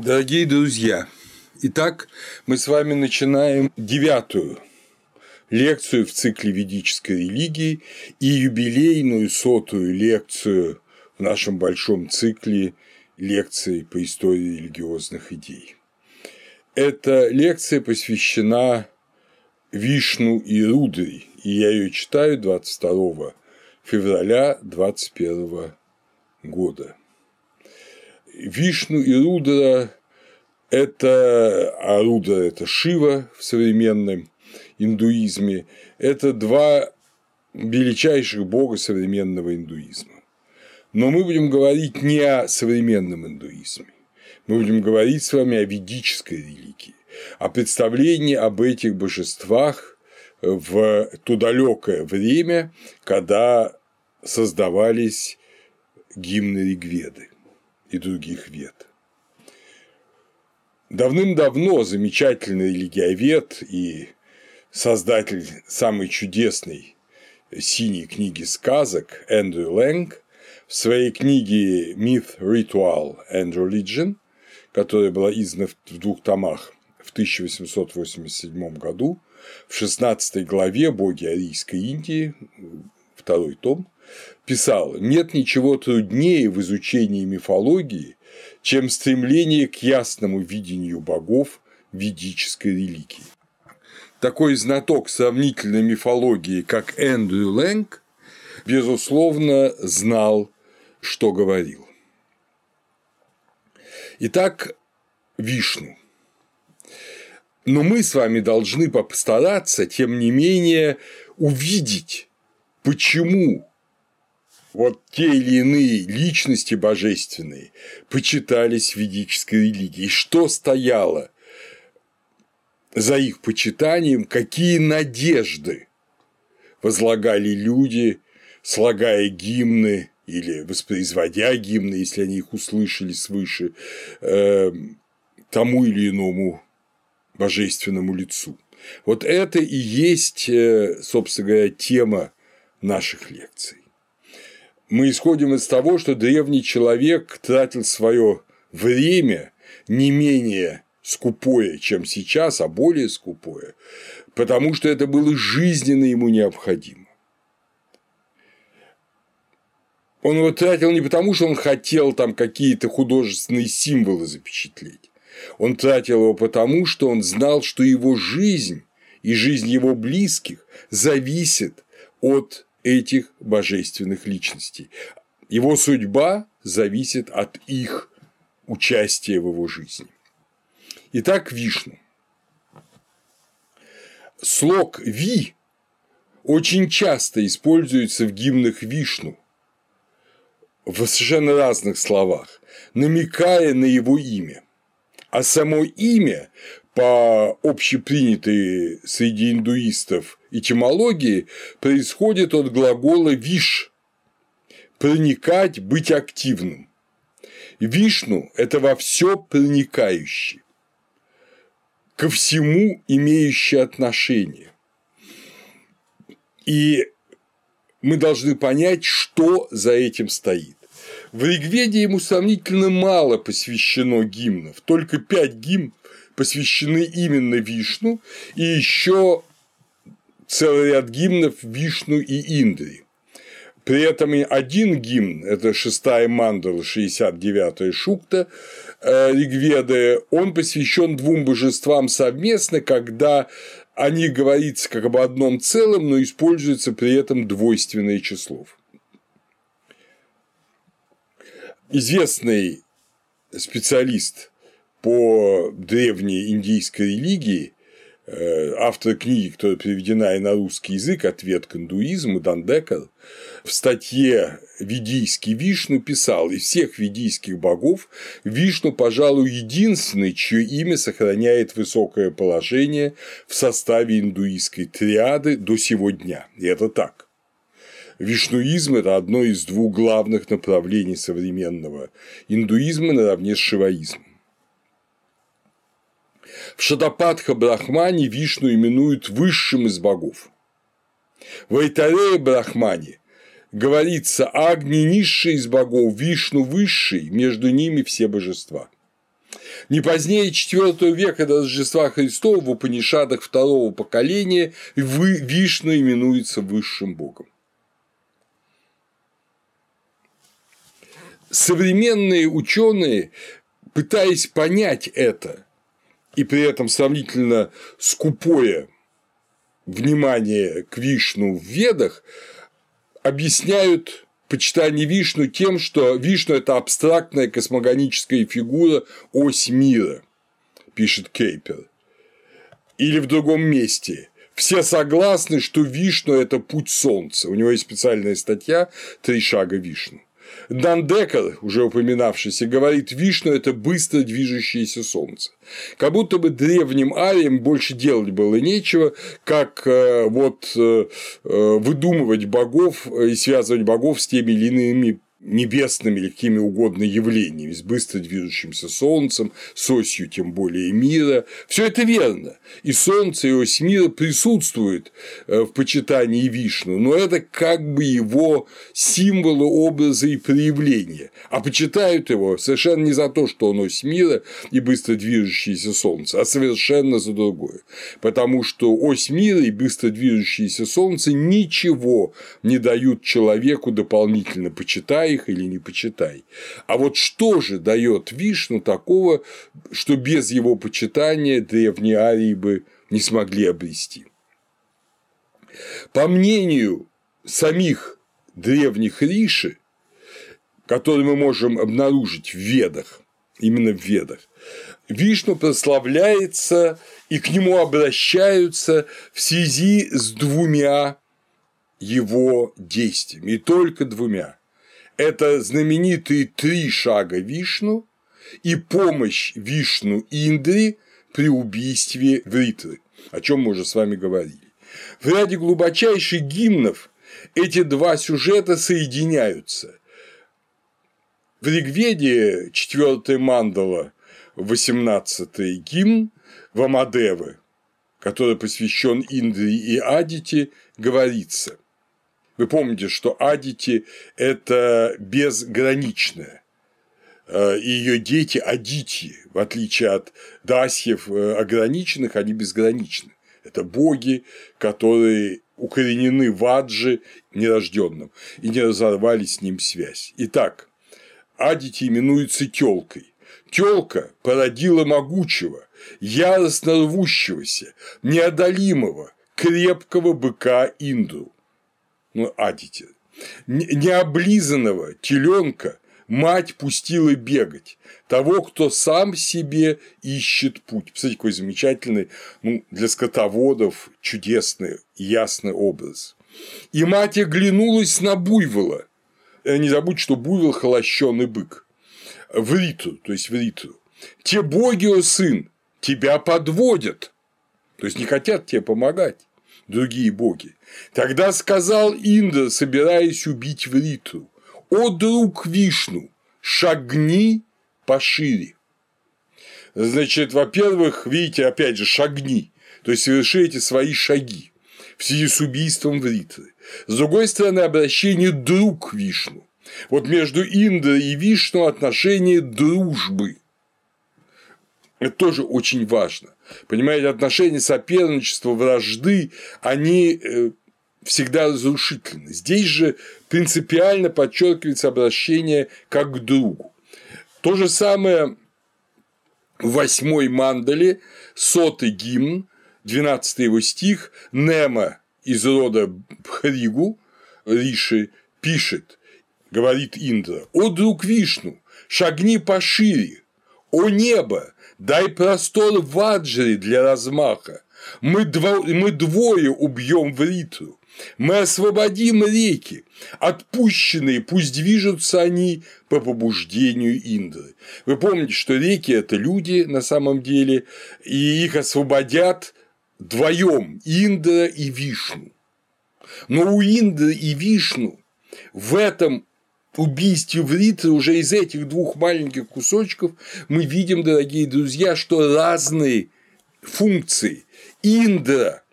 Дорогие друзья, итак, мы с вами начинаем девятую лекцию в цикле ведической религии и юбилейную сотую лекцию в нашем большом цикле лекций по истории религиозных идей. Эта лекция посвящена Вишну и Рудри, и я ее читаю 22 февраля 2021 года. Вишну и Рудра – это, а Рудра – это Шива в современном индуизме, это два величайших бога современного индуизма. Но мы будем говорить не о современном индуизме, мы будем говорить с вами о ведической религии, о представлении об этих божествах в то далекое время, когда создавались гимны Ригведы и других вет. Давным-давно замечательный религиовед и создатель самой чудесной синей книги сказок Эндрю Лэнг в своей книге Myth, Ritual and Religion, которая была издана в двух томах в 1887 году, в 16 главе «Боги Арийской Индии», второй том, писал «Нет ничего труднее в изучении мифологии, чем стремление к ясному видению богов ведической религии». Такой знаток сравнительной мифологии, как Эндрю Лэнг, безусловно, знал, что говорил. Итак, Вишну. Но мы с вами должны постараться, тем не менее, увидеть, почему вот те или иные личности божественные почитались в ведической религии, что стояло за их почитанием, какие надежды возлагали люди, слагая гимны или воспроизводя гимны, если они их услышали свыше, э, тому или иному божественному лицу. Вот это и есть, э, собственно говоря, тема наших лекций мы исходим из того, что древний человек тратил свое время не менее скупое, чем сейчас, а более скупое, потому что это было жизненно ему необходимо. Он его тратил не потому, что он хотел там какие-то художественные символы запечатлеть. Он тратил его потому, что он знал, что его жизнь и жизнь его близких зависит от этих божественных личностей. Его судьба зависит от их участия в его жизни. Итак, Вишну. Слог «ви» очень часто используется в гимнах Вишну в совершенно разных словах, намекая на его имя. А само имя по общепринятой среди индуистов этимологии происходит от глагола «виш» – проникать, быть активным. Вишну – это во все проникающий, ко всему имеющий отношение. И мы должны понять, что за этим стоит. В Ригведе ему сомнительно мало посвящено гимнов, только пять гимн посвящены именно Вишну, и еще целый ряд гимнов Вишну и Индри. При этом один гимн, это шестая мандала, 69-я шукта э, Ригведы, он посвящен двум божествам совместно, когда о них говорится как об одном целом, но используется при этом двойственное число. Известный специалист по древней индийской религии Э, автор книги, которая переведена и на русский язык «Ответ к индуизму» Дандекар, в статье «Ведийский Вишну» писал, из всех ведийских богов Вишну, пожалуй, единственный, чье имя сохраняет высокое положение в составе индуистской триады до сего дня. И это так. Вишнуизм – это одно из двух главных направлений современного индуизма наравне с шиваизмом. В Шадападха Брахмане Вишну именуют высшим из богов. В Айтарея Брахмане говорится Агни низший из богов, Вишну высший, между ними все божества. Не позднее IV века до Рождества Христова в Упанишадах второго поколения Вишну именуется высшим богом. Современные ученые, пытаясь понять это, и при этом сравнительно скупое внимание к Вишну в Ведах, объясняют почитание Вишну тем, что Вишну – это абстрактная космогоническая фигура, ось мира, пишет Кейпер. Или в другом месте. Все согласны, что Вишну – это путь Солнца. У него есть специальная статья «Три шага Вишну». Дандекер, уже упоминавшийся, говорит, Вишну – это быстро движущееся солнце. Как будто бы древним ариям больше делать было нечего, как э, вот э, э, выдумывать богов и связывать богов с теми или иными небесными или какими угодно явлениями, с быстро движущимся Солнцем, с осью тем более мира. Все это верно. И Солнце, и ось мира присутствуют э, в почитании Вишну, но это как бы его символы, образы и проявления. А почитают его совершенно не за то, что он ось мира и быстро движущееся Солнце, а совершенно за другое. Потому что ось мира и быстро движущееся Солнце ничего не дают человеку дополнительно почитать их или не почитай. А вот что же дает Вишну такого, что без его почитания древние арии бы не смогли обрести? По мнению самих древних риши, которые мы можем обнаружить в Ведах, именно в Ведах, Вишну прославляется и к нему обращаются в связи с двумя его действиями, и только двумя это знаменитые три шага Вишну и помощь Вишну Индри при убийстве Вритры, о чем мы уже с вами говорили. В ряде глубочайших гимнов эти два сюжета соединяются. В Ригведе 4 мандала 18 гимн Вамадевы, который посвящен Индре и Адите, говорится – вы помните, что Адити – это безграничное. Э, и ее дети – Адити, в отличие от Дасьев э, ограниченных, они безграничны. Это боги, которые укоренены в Аджи нерожденным и не разорвали с ним связь. Итак, Адити именуется телкой. Телка породила могучего, яростно рвущегося, неодолимого, крепкого быка Индру ну, адите, необлизанного теленка мать пустила бегать, того, кто сам себе ищет путь. Посмотрите, какой замечательный, ну, для скотоводов чудесный, ясный образ. И мать оглянулась на буйвола. Э, не забудь, что буйвол – холощенный бык. В риту, то есть в риту. Те боги, о сын, тебя подводят. То есть не хотят тебе помогать другие боги. Тогда сказал Индра, собираясь убить Вриту, «О, друг Вишну, шагни пошире». Значит, во-первых, видите, опять же, шагни, то есть совершите свои шаги в связи с убийством Вриты. С другой стороны, обращение «друг Вишну». Вот между Индой и Вишну отношение дружбы. Это тоже очень важно. Понимаете, отношения соперничества, вражды, они э, всегда разрушительны. Здесь же принципиально подчеркивается обращение как к другу. То же самое в восьмой мандале, сотый гимн, 12 его стих, Нема из рода Бхригу, Риши, пишет, говорит Индра, «О, друг Вишну, шагни пошире, о небо, дай простор в Аджире для размаха. Мы, дво... мы двое убьем в Риту. Мы освободим реки, отпущенные, пусть движутся они по побуждению Индры. Вы помните, что реки – это люди на самом деле, и их освободят вдвоем Индра и Вишну. Но у Индры и Вишну в этом убийстве в Ритре уже из этих двух маленьких кусочков мы видим, дорогие друзья, что разные функции. Индра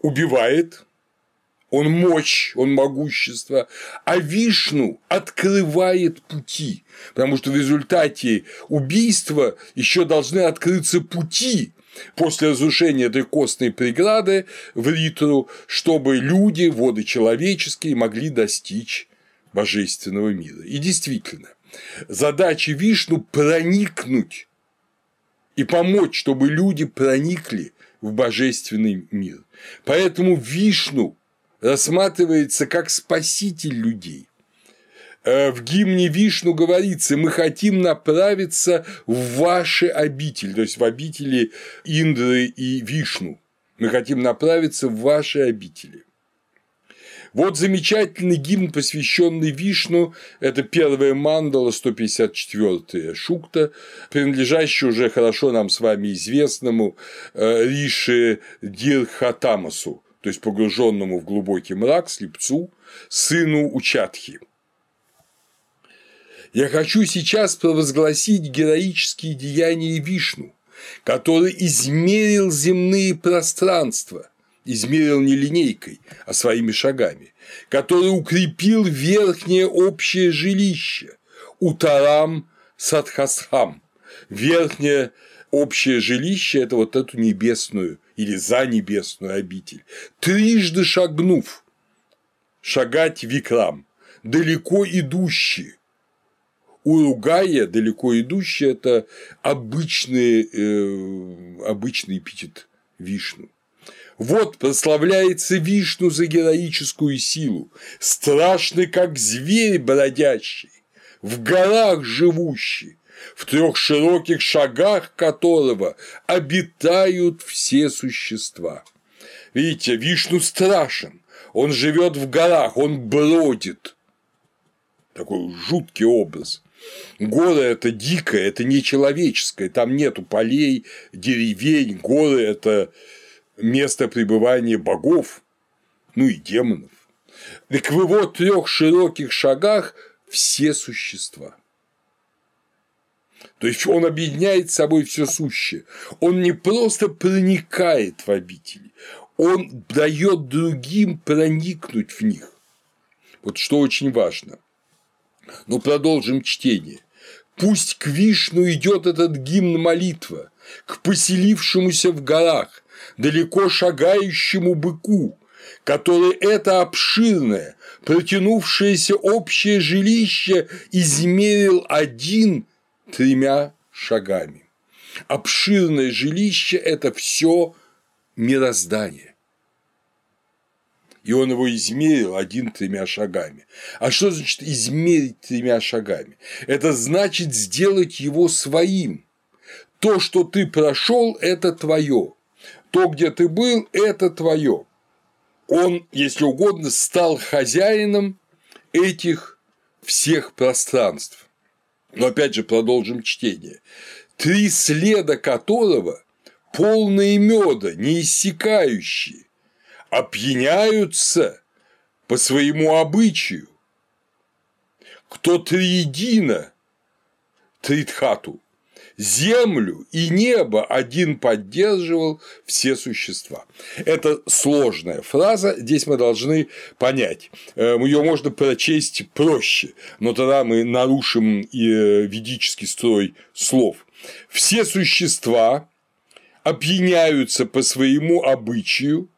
убивает, он мощь, он могущество, а Вишну открывает пути, потому что в результате убийства еще должны открыться пути после разрушения этой костной преграды в Ритру, чтобы люди, воды человеческие, могли достичь божественного мира. И действительно, задача Вишну проникнуть и помочь, чтобы люди проникли в божественный мир. Поэтому Вишну рассматривается как спаситель людей. Э, в гимне Вишну говорится, мы хотим направиться в ваши обители, то есть в обители Индры и Вишну. Мы хотим направиться в ваши обители. Вот замечательный гимн, посвященный Вишну, это первая мандала, 154-я шукта, принадлежащая уже хорошо нам с вами известному э, Риши Дирхатамасу, то есть погруженному в глубокий мрак, слепцу, сыну Учатхи. Я хочу сейчас провозгласить героические деяния Вишну, который измерил земные пространства, измерил не линейкой, а своими шагами, который укрепил верхнее общее жилище Утарам Садхасхам, верхнее общее жилище – это вот эту небесную или за небесную обитель, трижды шагнув, шагать викрам, далеко идущий. У Ругая далеко идущий – это обычный, э, обычный эпитет Вишну. Вот прославляется Вишну за героическую силу, страшный, как зверь бродящий, в горах живущий, в трех широких шагах которого обитают все существа. Видите, Вишну страшен, он живет в горах, он бродит. Такой жуткий образ. Горы – это дикое, это нечеловеческое, там нету полей, деревень, горы – это место пребывания богов, ну и демонов. Так в его трех широких шагах все существа. То есть он объединяет собой все сущее. Он не просто проникает в обители, он дает другим проникнуть в них. Вот что очень важно. Ну, продолжим чтение. Пусть к Вишну идет этот гимн молитва, к поселившемуся в горах, далеко шагающему быку, который это обширное, протянувшееся общее жилище измерил один тремя шагами. Обширное жилище – это все мироздание. И он его измерил один тремя шагами. А что значит измерить тремя шагами? Это значит сделать его своим. То, что ты прошел, это твое. То, где ты был, это твое. Он, если угодно, стал хозяином этих всех пространств. Но опять же продолжим чтение. Три следа которого полные меда, неиссякающие, опьяняются по своему обычаю. Кто триедино Тритхату землю и небо один поддерживал все существа. Это сложная фраза, здесь мы должны понять. Э, Ее можно прочесть проще, но тогда мы нарушим и э, ведический строй слов. Все существа опьяняются по своему обычаю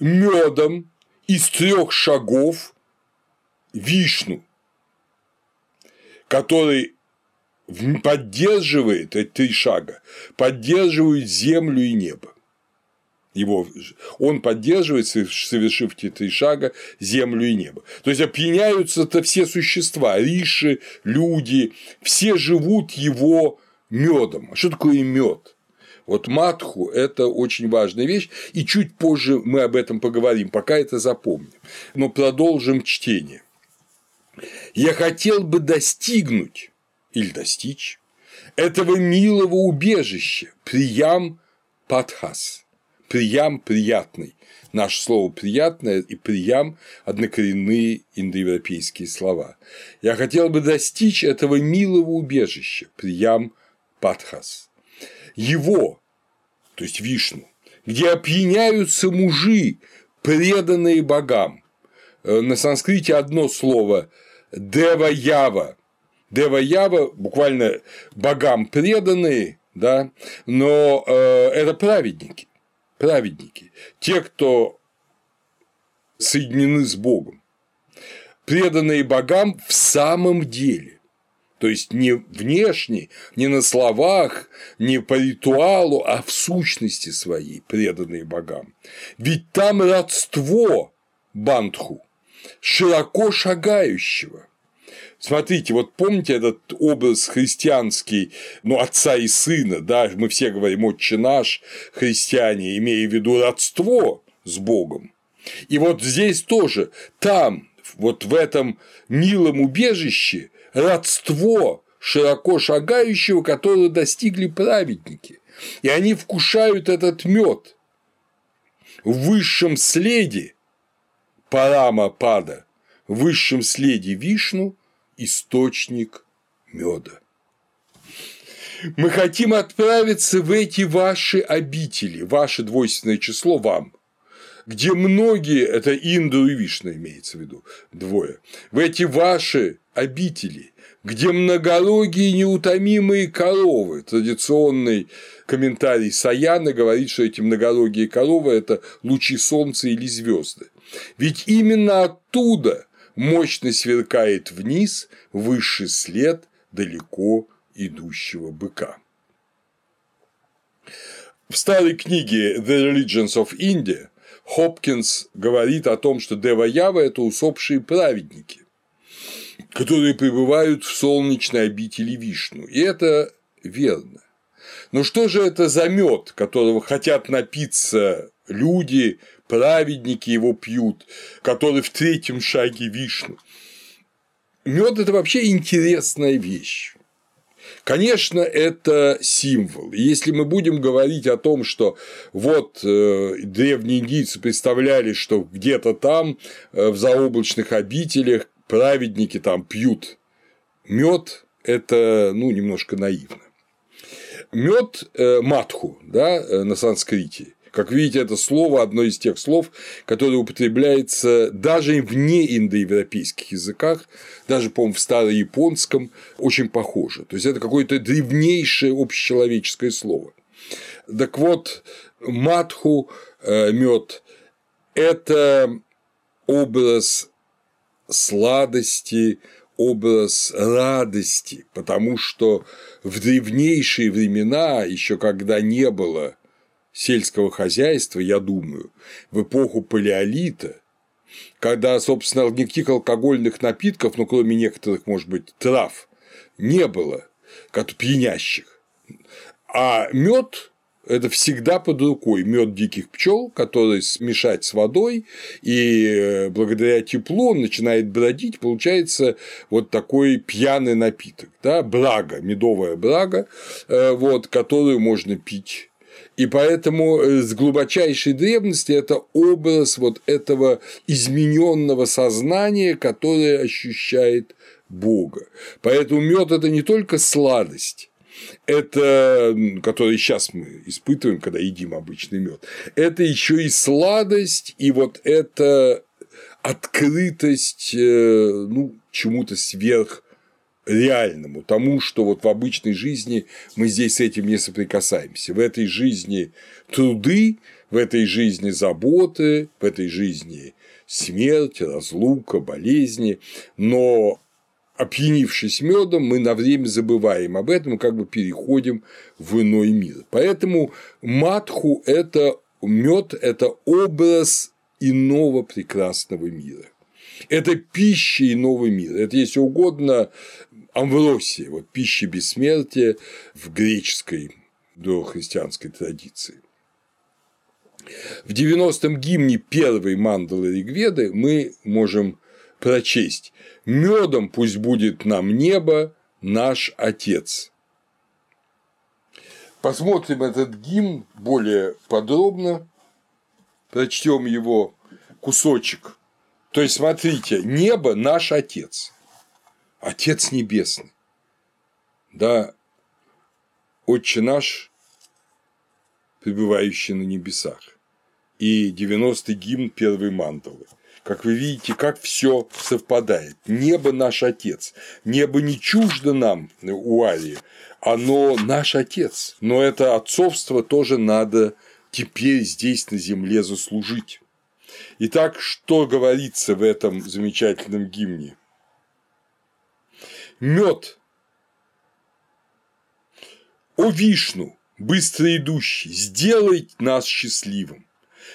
медом из трех шагов вишну, который поддерживает эти три шага, поддерживает землю и небо. Его, он поддерживает, совершив эти три шага, землю и небо. То есть опьяняются-то все существа, риши, люди, все живут его медом. А что такое мед? Вот матху – это очень важная вещь, и чуть позже мы об этом поговорим, пока это запомним. Но продолжим чтение. Я хотел бы достигнуть или достичь этого милого убежища, приям падхас, приям приятный. Наше слово приятное и приям – однокоренные индоевропейские слова. Я хотел бы достичь этого милого убежища, приям падхас. Его, то есть Вишну, где опьяняются мужи преданные богам. Э, на санскрите одно слово – дева-ява. Дева-ява буквально богам преданные, да, но э, это праведники, праведники, те, кто соединены с Богом, преданные богам в самом деле. То есть не внешне, не на словах, не по ритуалу, а в сущности своей преданные богам. Ведь там родство бандху, широко шагающего. Смотрите, вот помните этот образ христианский, ну, отца и сына, да, мы все говорим «отче наш», христиане, имея в виду родство с Богом. И вот здесь тоже, там, вот в этом милом убежище родство широко шагающего, которое достигли праведники. И они вкушают этот мед в высшем следе Парама Пада, в высшем следе Вишну источник меда. Мы хотим отправиться в эти ваши обители, ваше двойственное число вам, где многие, это Инду и Вишна имеется в виду, двое, в эти ваши обители, где многорогие неутомимые коровы. Традиционный комментарий Саяна говорит, что эти многорогие коровы – это лучи солнца или звезды. Ведь именно оттуда мощно сверкает вниз высший след далеко идущего быка. В старой книге The Religions of India Хопкинс говорит о том, что Дева Ява – это усопшие праведники, которые пребывают в солнечной обители Вишну. И это верно. Но что же это за мед, которого хотят напиться люди, праведники его пьют, который в третьем шаге Вишну? Мед – это вообще интересная вещь. Конечно, это символ. если мы будем говорить о том, что вот э, древние индийцы представляли, что где-то там, э, в заоблачных обителях, праведники там пьют мед, это ну, немножко наивно. Мед э, матху да, на санскрите как видите, это слово одно из тех слов, которое употребляется даже в неиндоевропейских языках, даже, по-моему, в старояпонском, очень похоже. То есть это какое-то древнейшее общечеловеческое слово. Так вот, матху, э, мед – это образ сладости, образ радости, потому что в древнейшие времена, еще когда не было сельского хозяйства, я думаю, в эпоху палеолита, когда, собственно, никаких алкогольных напитков, ну, кроме некоторых, может быть, трав, не было, как пьянящих. А мед это всегда под рукой мед диких пчел, который смешать с водой, и э, благодаря теплу он начинает бродить, получается вот такой пьяный напиток, да, брага, медовая брага, э, вот, которую можно пить и поэтому э, с глубочайшей древности это образ вот этого измененного сознания, которое ощущает Бога. Поэтому мед это не только сладость, это, который сейчас мы испытываем, когда едим обычный мед, это еще и сладость, и вот это открытость э, ну, чему-то сверх реальному, тому, что вот в обычной жизни мы здесь с этим не соприкасаемся. В этой жизни труды, в этой жизни заботы, в этой жизни смерть, разлука, болезни, но опьянившись медом, мы на время забываем об этом и как бы переходим в иной мир. Поэтому матху – это мед, это образ иного прекрасного мира. Это пища иного мира. Это, если угодно, амвросия, вот пища бессмертия в греческой дохристианской традиции. В 90-м гимне первой мандалы Ригведы мы можем прочесть «Медом пусть будет нам небо, наш Отец». Посмотрим этот гимн более подробно, прочтем его кусочек. То есть, смотрите, небо – наш Отец – Отец Небесный, да, Отче наш, пребывающий на небесах, и 90-й гимн первой мандалы. Как вы видите, как все совпадает. Небо наш отец. Небо не чуждо нам у Арии, оно наш отец. Но это отцовство тоже надо теперь здесь на земле заслужить. Итак, что говорится в этом замечательном гимне? Мед. О вишну, быстро идущий, сделай нас счастливым.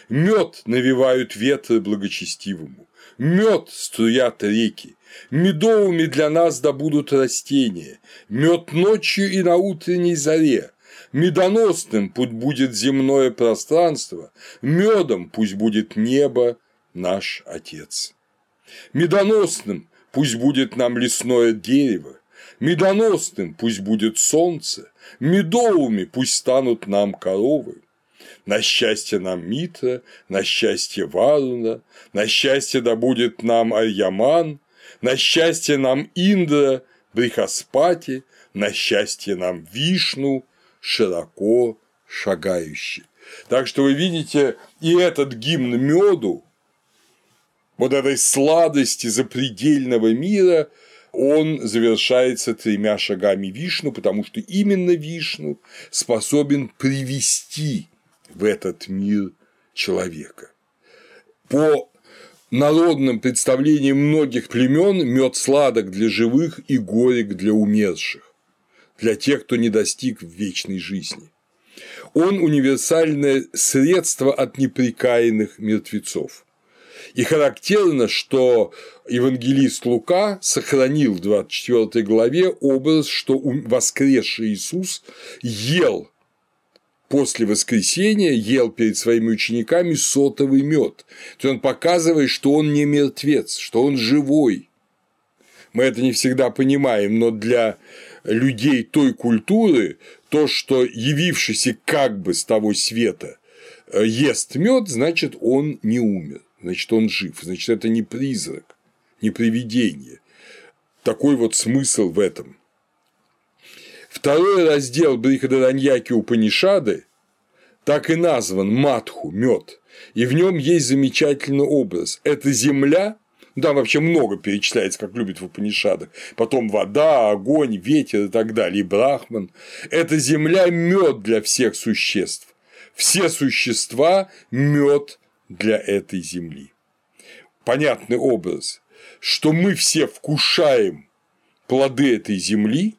Мед навевают ветры благочестивому, Мед струят реки, Медовыми для нас да будут растения, Мед ночью и на утренней заре, Медоносным пусть будет земное пространство, Медом пусть будет небо наш Отец. Медоносным пусть будет нам лесное дерево, Медоносным пусть будет солнце, Медовыми пусть станут нам коровы. На счастье нам Митра, на счастье Варуна, на счастье да будет нам Арьяман, на счастье нам Индра, Брихаспати, на счастье нам Вишну, широко шагающий. Так что вы видите, и этот гимн меду, вот этой сладости запредельного мира, он завершается тремя шагами Вишну, потому что именно Вишну способен привести в этот мир человека. По народным представлениям многих племен мед сладок для живых и горек для умерших, для тех, кто не достиг вечной жизни. Он универсальное средство от неприкаянных мертвецов. И характерно, что евангелист Лука сохранил в 24 главе образ, что воскресший Иисус ел после воскресения ел перед своими учениками сотовый мед. То есть он показывает, что он не мертвец, что он живой. Мы это не всегда понимаем, но для людей той культуры то, что явившийся как бы с того света э, ест мед, значит, он не умер, значит, он жив, значит, это не призрак, не привидение. Такой вот смысл в этом – Второй раздел Брихадараньяки Упанишады так и назван Матху – мед, и в нем есть замечательный образ. Это земля, да, вообще много перечисляется, как любят в Упанишадах. Потом вода, огонь, ветер и так далее, и брахман. Это земля – мед для всех существ. Все существа – мед для этой земли. Понятный образ, что мы все вкушаем плоды этой земли,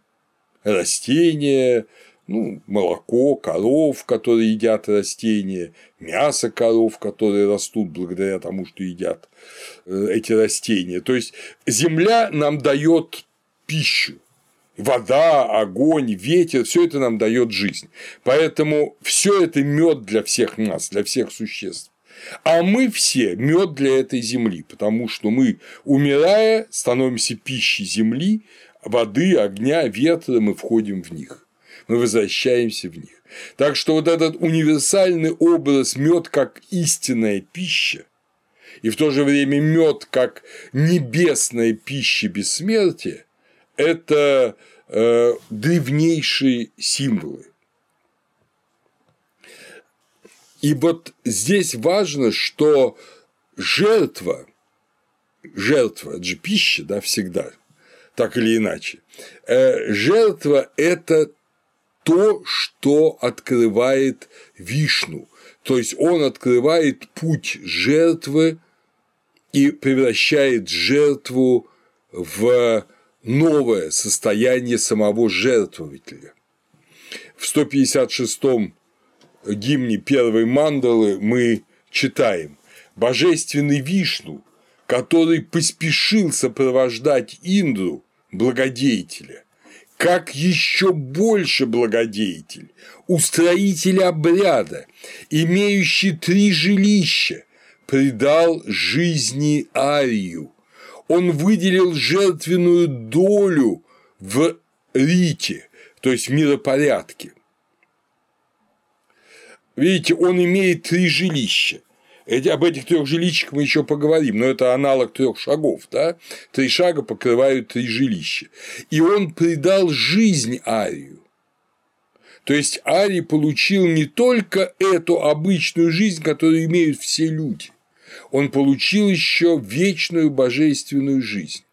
растения, ну, молоко коров, которые едят растения, мясо коров, которые растут благодаря тому, что едят э, эти растения. То есть земля нам дает пищу. Вода, огонь, ветер, все это нам дает жизнь. Поэтому все это мед для всех нас, для всех существ. А мы все мед для этой земли, потому что мы, умирая, становимся пищей земли, воды, огня, ветра, мы входим в них, мы возвращаемся в них. Так что вот этот универсальный образ мед как истинная пища, и в то же время мед как небесная пища бессмертия, это э, древнейшие символы. И вот здесь важно, что жертва, жертва, это же пища, да, всегда, так или иначе. Э, жертва – это то, что открывает Вишну, то есть он открывает путь жертвы и превращает жертву в новое состояние самого жертвователя. В 156-м гимне первой мандалы мы читаем «Божественный Вишну, который поспешил сопровождать Индру благодетеля, как еще больше благодетель, устроитель обряда, имеющий три жилища, предал жизни Арию. Он выделил жертвенную долю в рите, то есть в миропорядке. Видите, он имеет три жилища. Эти, об этих трех жилищах мы еще поговорим, но это аналог трех шагов, да? Три шага покрывают три жилища. И он придал жизнь Арию. То есть Ари получил не только эту обычную жизнь, которую имеют все люди, он получил еще вечную божественную жизнь.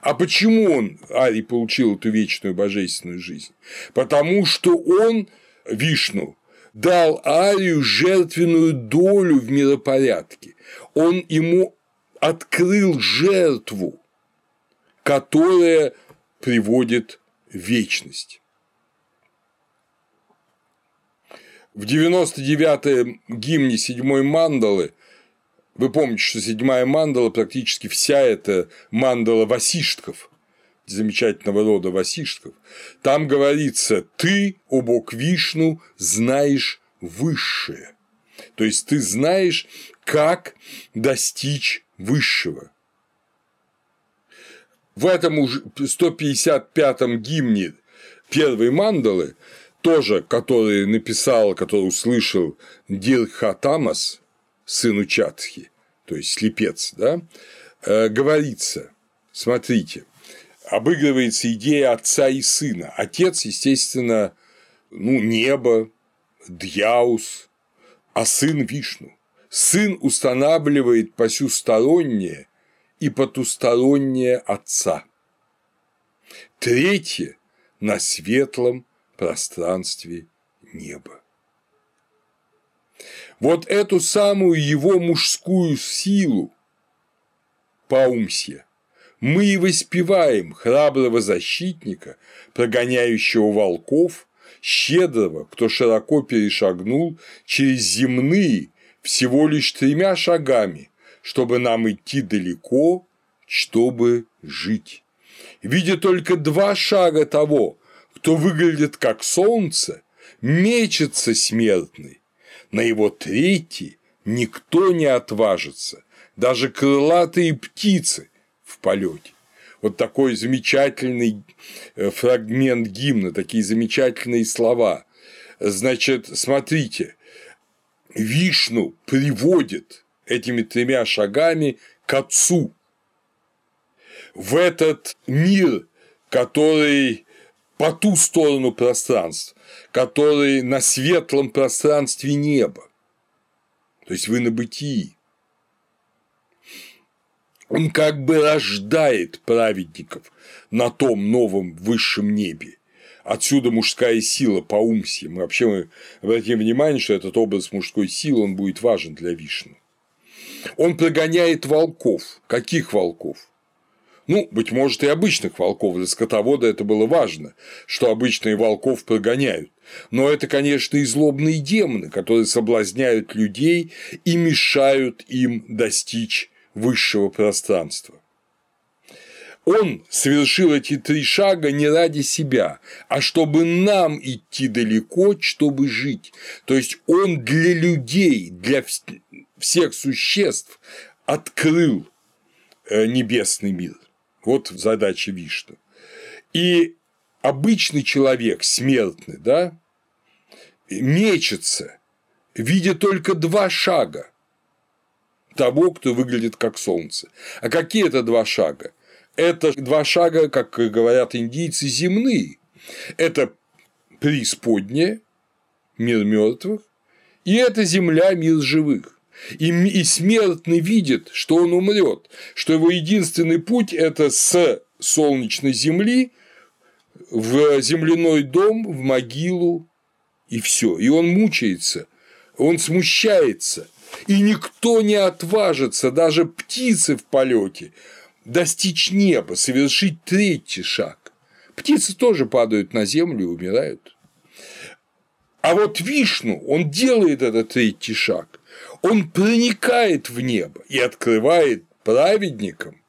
А почему он, Ари, получил эту вечную божественную жизнь? Потому что он, Вишну, дал Арию жертвенную долю в миропорядке. Он ему открыл жертву, которая приводит вечность. В 99-м гимне седьмой мандалы вы помните, что седьмая мандала практически вся эта мандала васиштков, замечательного рода васиштков. Там говорится «ты, о бог Вишну, знаешь высшее». То есть ты знаешь, как достичь высшего. В этом 155-м гимне первой мандалы, тоже который написал, который услышал Дирха Тамас, сын Учатхи, то есть слепец, да, э, говорится, смотрите, обыгрывается идея отца и сына. Отец, естественно, ну, небо, Дьяус, а сын Вишну. Сын устанавливает посюстороннее и потустороннее отца. Третье – на светлом пространстве неба. Вот эту самую его мужскую силу Паумсия мы и воспеваем храброго защитника, прогоняющего волков, щедрого, кто широко перешагнул через земные всего лишь тремя шагами, чтобы нам идти далеко, чтобы жить. Видя только два шага того, кто выглядит как солнце, мечется смертный, на его третий никто не отважится, даже крылатые птицы в полете. Вот такой замечательный э, фрагмент гимна, такие замечательные слова. Значит, смотрите, Вишну приводит этими тремя шагами к Отцу, в этот мир, который по ту сторону пространства, который на светлом пространстве неба. То есть вы на бытии. Он как бы рождает праведников на том новом высшем небе. Отсюда мужская сила по умсе. Мы вообще мы обратим внимание, что этот образ мужской силы он будет важен для Вишны. Он прогоняет волков. Каких волков? Ну, быть может, и обычных волков, для скотовода это было важно, что обычные волков прогоняют. Но это, конечно, и злобные демоны, которые соблазняют людей и мешают им достичь высшего пространства. Он совершил эти три шага не ради себя, а чтобы нам идти далеко, чтобы жить. То есть он для людей, для всех существ открыл э, небесный мир. Вот задача Вишны. И обычный человек, смертный, да, мечется, видя только два шага того, кто выглядит как солнце. А какие это два шага? Это два шага, как говорят индийцы, земные. Это преисподняя, мир мертвых, и это земля, мир живых. И, и смертный видит, что он умрет, что его единственный путь – это с солнечной земли в земляной дом, в могилу, и все. И он мучается, он смущается, и никто не отважится, даже птицы в полете, достичь неба, совершить третий шаг. Птицы тоже падают на землю и умирают. А вот Вишну, он делает этот третий шаг он проникает в небо и открывает праведникам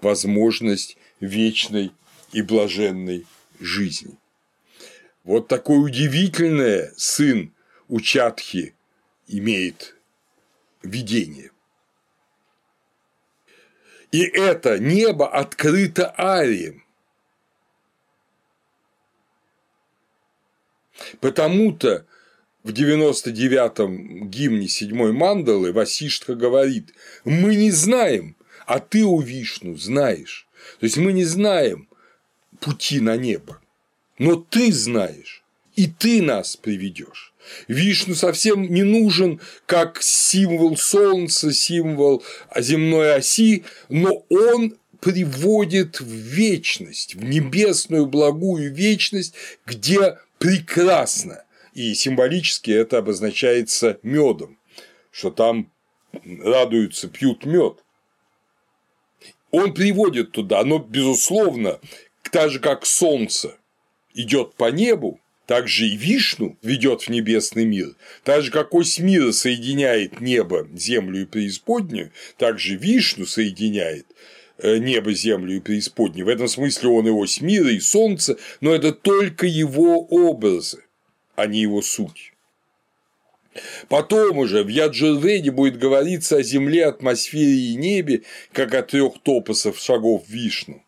возможность вечной и блаженной жизни. Вот такое удивительное сын Учатхи имеет видение. И это небо открыто арием. Потому-то в 99-м гимне седьмой мандалы Васиштха говорит, мы не знаем, а ты, у Вишну, знаешь. То есть мы не знаем пути на небо. но ты знаешь, и ты нас приведешь. Вишну совсем не нужен как символ Солнца, символ земной оси, но он приводит в вечность, в небесную благую вечность, где прекрасно. И символически это обозначается медом, что там радуются, пьют мед. Он приводит туда, но, безусловно, так же, как солнце идет по небу, так же и Вишну ведет в небесный мир, так же как ось мира соединяет небо, землю и преисподнюю, так же Вишну соединяет э, небо, землю и преисподнюю. В этом смысле он и ось мира, и солнце, но это только его образы, а не его суть. Потом уже в Яджурведе будет говориться о земле, атмосфере и небе, как о трех топосов шагов Вишну.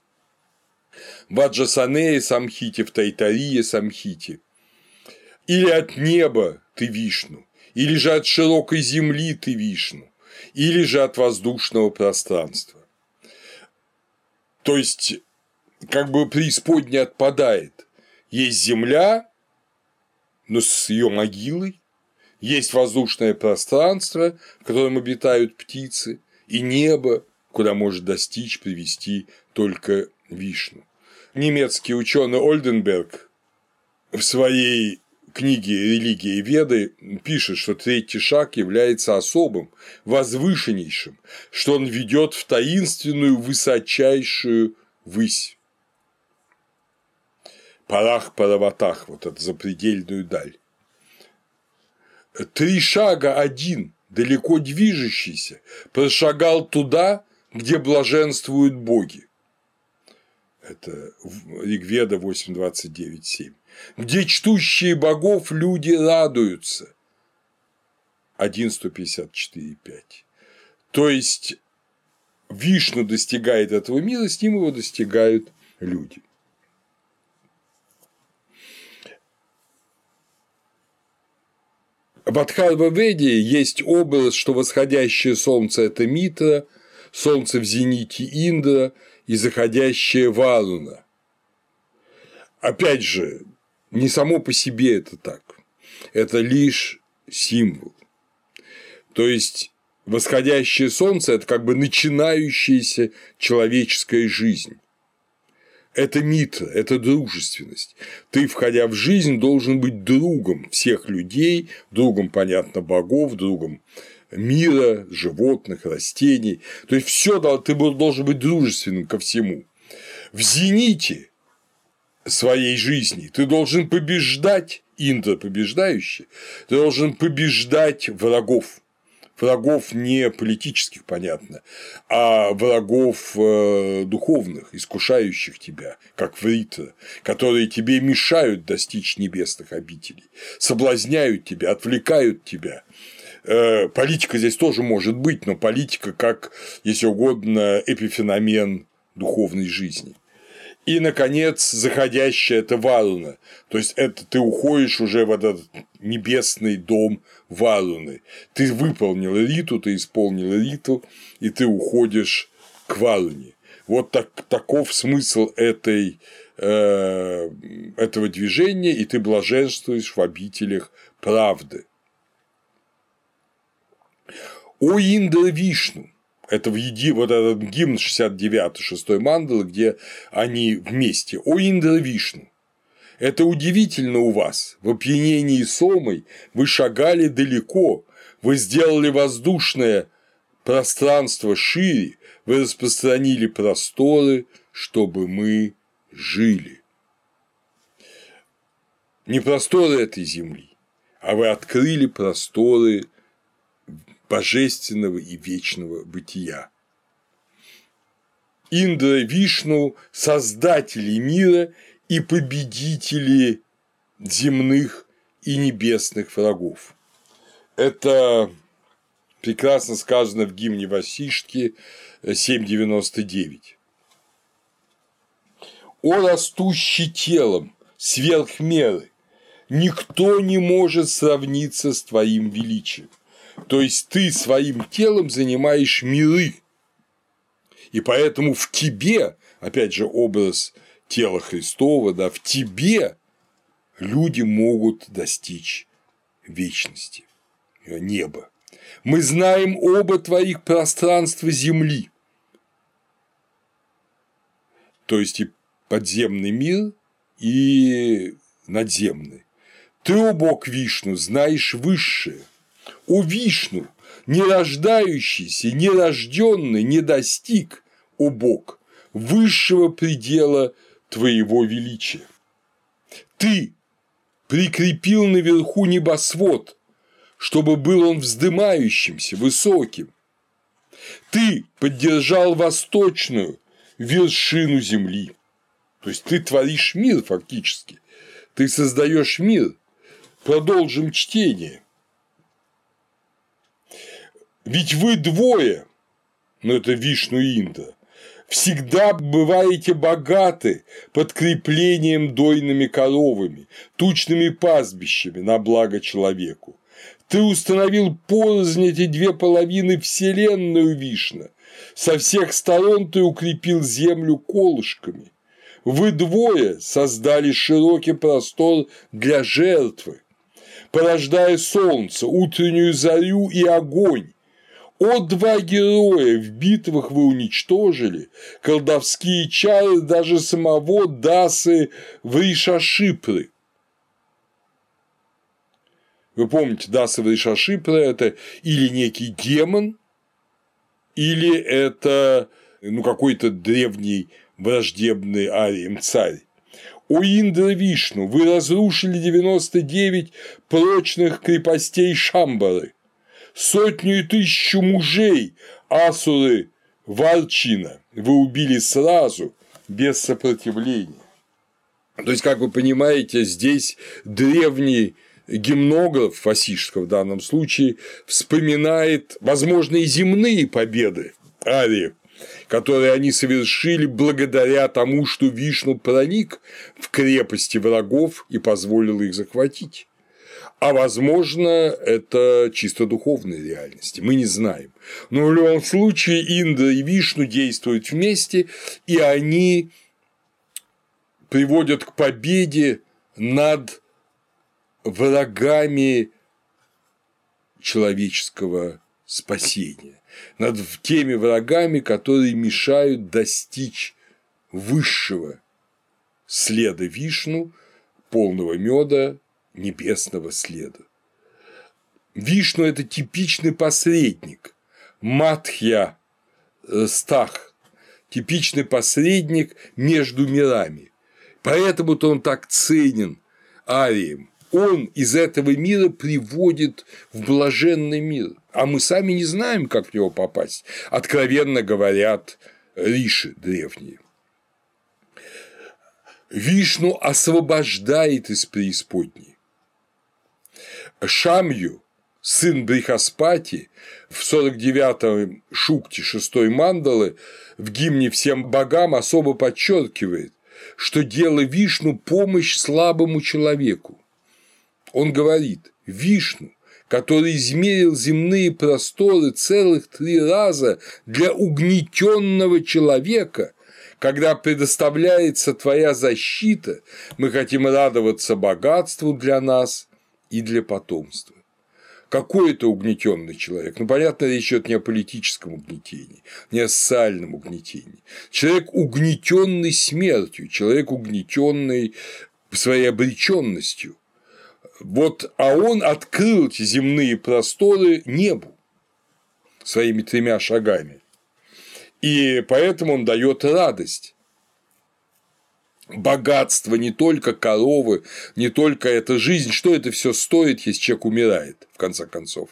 В Аджасанее Самхите, в Тайтарие Самхите. Или от неба ты Вишну, или же от широкой земли ты Вишну, или же от воздушного пространства. То есть, как бы преисподня отпадает. Есть земля, но с ее могилой, есть воздушное пространство, в котором обитают птицы, и небо, куда может достичь, привести только Вишну. Немецкий ученый Ольденберг в своей книге «Религия и Веды» пишет, что третий шаг является особым, возвышеннейшим, что он ведет в таинственную высочайшую высь. Парах Параватах, вот эту запредельную даль. Три шага один, далеко движущийся, прошагал туда, где блаженствуют боги. Это Ригведа 8.29.7. Где чтущие богов люди радуются. 1.154.5. То есть Вишну достигает этого мира, с ним его достигают люди. В Адхарва-веде есть образ, что восходящее солнце – это Митра, солнце в зените – Индра и заходящее – Варуна. Опять же, не само по себе это так. Это лишь символ. То есть восходящее солнце – это как бы начинающаяся человеческая жизнь это митра, это дружественность. Ты, входя в жизнь, должен быть другом всех людей, другом, понятно, богов, другом мира, животных, растений. То есть все ты должен быть дружественным ко всему. В зените своей жизни ты должен побеждать Индра побеждающий, ты должен побеждать врагов врагов не политических, понятно, а врагов э, духовных, искушающих тебя, как врита, которые тебе мешают достичь небесных обителей, соблазняют тебя, отвлекают тебя. Э, политика здесь тоже может быть, но политика как, если угодно, эпифеномен духовной жизни. И, наконец, заходящая это Варуна. То есть, это ты уходишь уже в этот небесный дом Варуны. Ты выполнил риту, ты исполнил риту, и ты уходишь к Варуне. Вот так, таков смысл этой, э, этого движения, и ты блаженствуешь в обителях правды. О Индра Вишну это в еди, вот этот гимн 69-й, 6 мандалы, где они вместе. О Индра Вишну. Это удивительно у вас. В опьянении Сомой вы шагали далеко, вы сделали воздушное пространство шире, вы распространили просторы, чтобы мы жили. Не просторы этой земли, а вы открыли просторы божественного и вечного бытия. Индра Вишну – создатели мира и победители земных и небесных врагов. Это прекрасно сказано в гимне Васиштки 7.99. «О растущий телом, сверх никто не может сравниться с твоим величием. То есть ты своим телом занимаешь миры. И поэтому в тебе, опять же, образ тела Христова, да, в тебе люди могут достичь вечности, неба. Мы знаем оба твоих пространства земли, то есть и подземный мир, и надземный. Ты, о Бог Вишну, знаешь высшее. О Вишну, не рождающийся, не рожденный, не достиг, о Бог, высшего предела твоего величия. Ты прикрепил наверху небосвод, чтобы был он вздымающимся, высоким. Ты поддержал восточную вершину земли. То есть ты творишь мир фактически. Ты создаешь мир. Продолжим чтение. Ведь вы двое, ну это Вишну и Индра, всегда бываете богаты подкреплением дойными коровами, тучными пастбищами на благо человеку. Ты установил порознь эти две половины вселенную Вишна. Со всех сторон ты укрепил землю колышками. Вы двое создали широкий простор для жертвы, порождая солнце, утреннюю зарю и огонь, о, два героя в битвах вы уничтожили, колдовские чары даже самого Дасы Вришашипры. Вы помните, Даса Вришашипра – это или некий демон, или это ну, какой-то древний враждебный арием царь. У Индра Вишну вы разрушили 99 прочных крепостей Шамбары, сотню и тысячу мужей Асуры Варчина вы убили сразу, без сопротивления. То есть, как вы понимаете, здесь древний гимнограф фасистского в данном случае вспоминает, возможно, и земные победы ариев, которые они совершили благодаря тому, что Вишну проник в крепости врагов и позволил их захватить. А возможно, это чисто духовная реальность, мы не знаем. Но в любом случае Индра и Вишну действуют вместе, и они приводят к победе над врагами человеческого спасения, над теми врагами, которые мешают достичь высшего следа Вишну, полного меда небесного следа. Вишну – это типичный посредник, Матхья э, Стах, типичный посредник между мирами. Поэтому-то он так ценен арием. Он из этого мира приводит в блаженный мир, а мы сами не знаем, как в него попасть. Откровенно говорят риши древние. Вишну освобождает из преисподней. Шамью, сын Брихаспати, в 49-м шукте 6 мандалы в гимне всем богам особо подчеркивает, что дело Вишну – помощь слабому человеку. Он говорит, Вишну, который измерил земные просторы целых три раза для угнетенного человека, когда предоставляется твоя защита, мы хотим радоваться богатству для нас и для потомства. Какой это угнетенный человек? Ну, понятно, речь идет не о политическом угнетении, не о социальном угнетении. Человек, угнетенный смертью, человек, угнетенный своей обреченностью. Вот, а он открыл эти земные просторы небу своими тремя шагами. И поэтому он дает радость богатство, не только коровы, не только эта жизнь, что это все стоит, если человек умирает, в конце концов.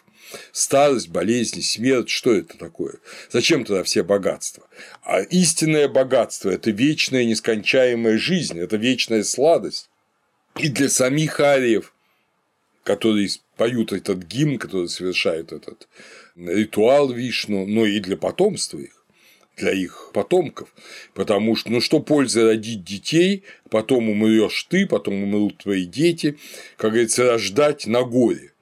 Старость, болезни, смерть, что это такое? Зачем тогда все богатства? А истинное богатство – это вечная нескончаемая жизнь, это вечная сладость. И для самих ариев, которые поют этот гимн, которые совершают этот ритуал Вишну, но и для потомства их для их потомков, потому что, ну что пользы родить детей, потом умрешь ты, потом умрут твои дети, как говорится, рождать на горе.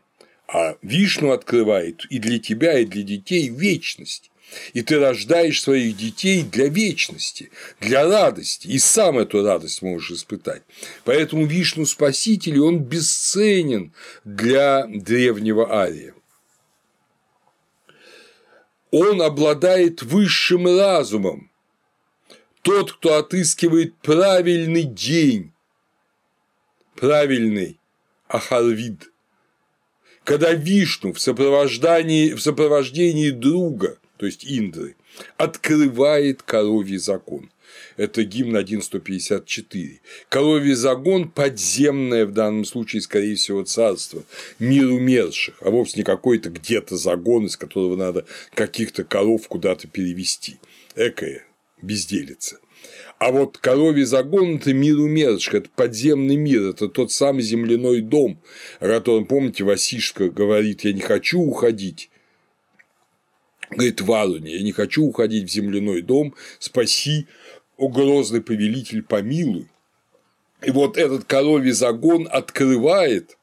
А Вишну открывает и для тебя, и для детей вечность. И ты рождаешь своих детей для вечности, для радости, и сам эту радость можешь испытать. Поэтому Вишну Спаситель, он бесценен для древнего Ария. Он обладает высшим разумом. Тот, кто отыскивает правильный день, правильный Ахарвид – когда Вишну в сопровождении, в сопровождении друга, то есть Индры, открывает коровий закон. Это гимн 1.154. Коровий закон – подземное в данном случае, скорее всего, царство, мир умерших, а вовсе не какой-то где-то загон, из которого надо каких-то коров куда-то перевести. Экая безделица. А вот коровий загон – это мир умерших, это подземный мир, это тот самый земляной дом, о котором, помните, Васишка говорит, я не хочу уходить, говорит Варуне, я не хочу уходить в земляной дом, спаси, о повелитель, помилуй. И вот этот коровий загон открывает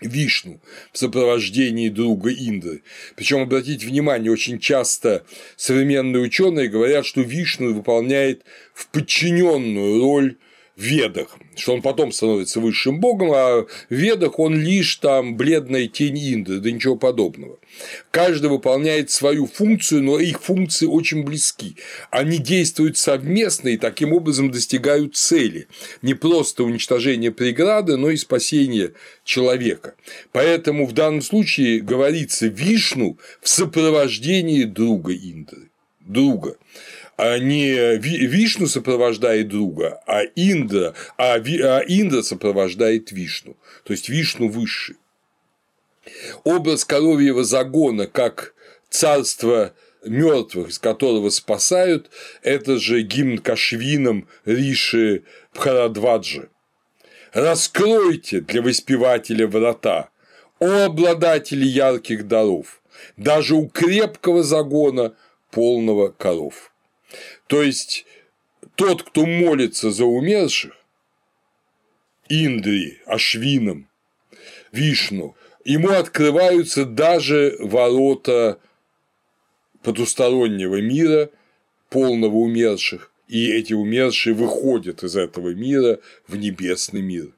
Вишну в сопровождении друга Индры. Причем обратите внимание, очень часто современные ученые говорят, что Вишну выполняет в подчиненную роль Ведах, что он потом становится высшим богом, а в Ведах он лишь там бледная тень Индры, да ничего подобного. Каждый выполняет свою функцию, но их функции очень близки. Они действуют совместно и таким образом достигают цели. Не просто уничтожение преграды, но и спасение человека. Поэтому в данном случае говорится Вишну в сопровождении друга Индры. Друга а не Вишну сопровождает друга, а Индра, а, Ви, а Индра сопровождает Вишну, то есть Вишну высший. Образ коровьего загона как царство мертвых, из которого спасают, это же гимн Кашвинам Риши Бхарадваджи. Раскройте для воспевателя врата, о обладатели ярких даров, даже у крепкого загона полного коров. То есть тот, кто молится за умерших, Индри, Ашвином, Вишну, ему открываются даже ворота потустороннего мира, полного умерших, и эти умершие выходят из этого мира в небесный мир.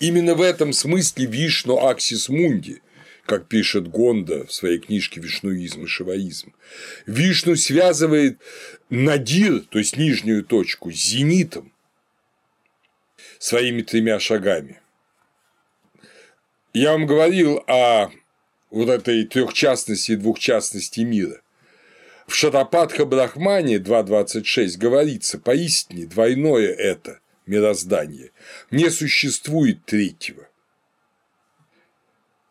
Именно в этом смысле Вишну Аксис Мунди как пишет Гонда в своей книжке «Вишнуизм и шиваизм». Вишну связывает надир, то есть нижнюю точку, с зенитом своими тремя шагами. Я вам говорил о вот этой трехчастности и двухчастности мира. В Шатапатха Брахмане 2.26 говорится, поистине двойное это мироздание, не существует третьего.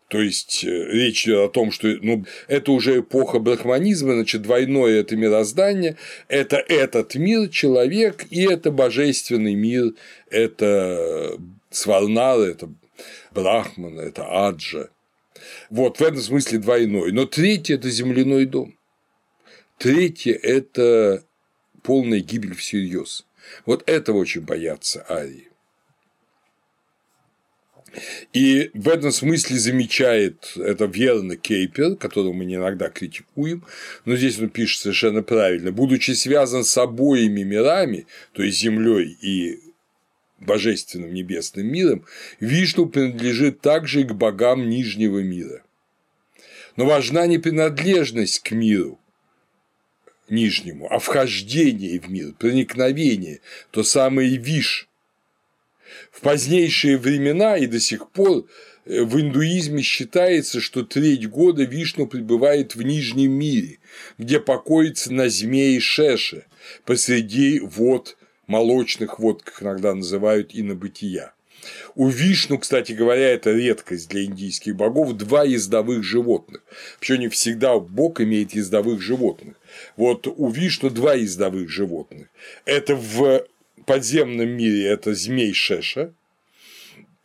То есть э, речь идет о том, что ну, это уже эпоха брахманизма, значит, двойное это мироздание, это этот мир, человек, и это божественный мир, это сварнар, это брахман, это аджа. Вот в этом смысле двойной. Но третье – это земляной дом. Третье – это полная гибель всерьез. Вот этого очень боятся арии. И в этом смысле замечает это верно Кейпер, которого мы не иногда критикуем, но здесь он пишет совершенно правильно. Будучи связан с обоими мирами, то есть Землей и божественным небесным миром, Вишну принадлежит также и к богам Нижнего мира. Но важна не принадлежность к миру нижнему, а вхождение в мир, проникновение, то самое Виш – в позднейшие времена и до сих пор э, в индуизме считается, что треть года Вишну пребывает в Нижнем мире, где покоится на змее Шеше, посреди вод, молочных вод, как иногда называют, и на бытия. У Вишну, кстати говоря, это редкость для индийских богов, два ездовых животных. Причем не всегда бог имеет ездовых животных. Вот у Вишну два ездовых животных. Это в подземном мире это змей Шеша,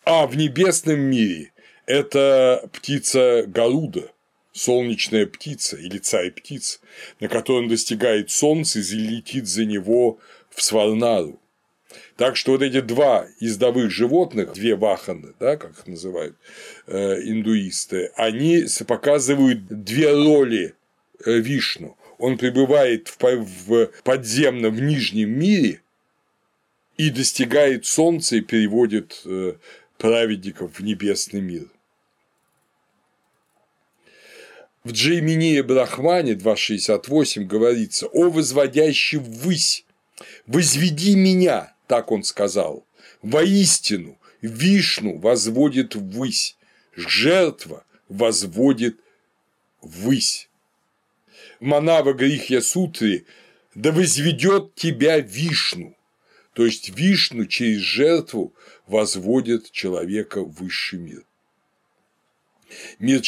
а в небесном мире это птица Гаруда, солнечная птица или царь птиц, на котором достигает солнца и летит за него в Сварнару. Так что вот эти два ездовых животных, две ваханы, да, как их называют э, индуисты, они показывают две роли э, Вишну, он пребывает в подземном в нижнем мире и достигает солнца и переводит э, праведников в небесный мир. В Джеймине Брахмане 2.68 говорится «О возводящий ввысь, возведи меня», так он сказал, «воистину Вишну возводит ввысь, жертва возводит ввысь». Манава Грихья Сутри «Да возведет тебя Вишну», то есть Вишну через жертву возводит человека в высший мир. Мир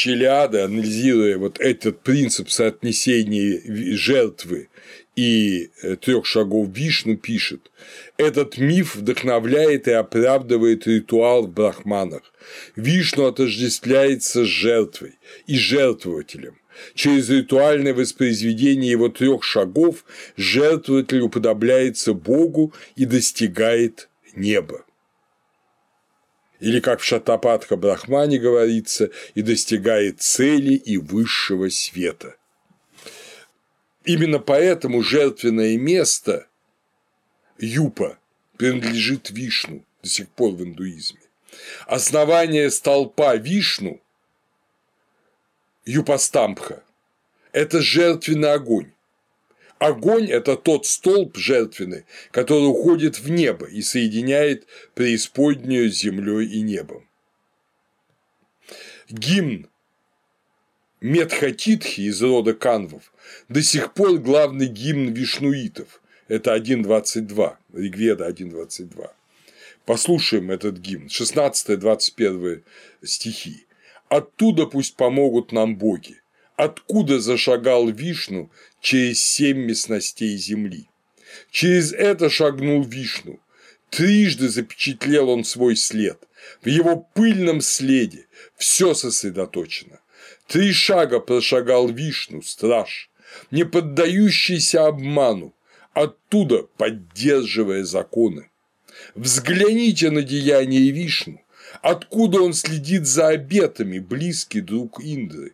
анализируя вот этот принцип соотнесения жертвы и э, трех шагов Вишну, пишет, этот миф вдохновляет и оправдывает ритуал в брахманах. Вишну отождествляется с жертвой и жертвователем. Через ритуальное воспроизведение его трех шагов жертвователь уподобляется Богу и достигает неба или как в Шатапатха Брахмане говорится, и достигает цели и высшего света. Именно поэтому жертвенное место Юпа принадлежит Вишну до сих пор в индуизме. Основание столпа Вишну Юпастампха – это жертвенный огонь, Огонь – это тот столб жертвенный, который уходит в небо и соединяет преисподнюю с землей и небом. Гимн Медхатитхи из рода канвов до сих пор главный гимн вишнуитов. Это 1.22, Ригведа 1.22. Послушаем этот гимн, 16-21 стихи. «Оттуда пусть помогут нам боги, откуда зашагал Вишну через семь местностей земли. Через это шагнул Вишну. Трижды запечатлел он свой след. В его пыльном следе все сосредоточено. Три шага прошагал Вишну, страж, не поддающийся обману, оттуда поддерживая законы. Взгляните на деяние Вишну, откуда он следит за обетами, близкий друг Индры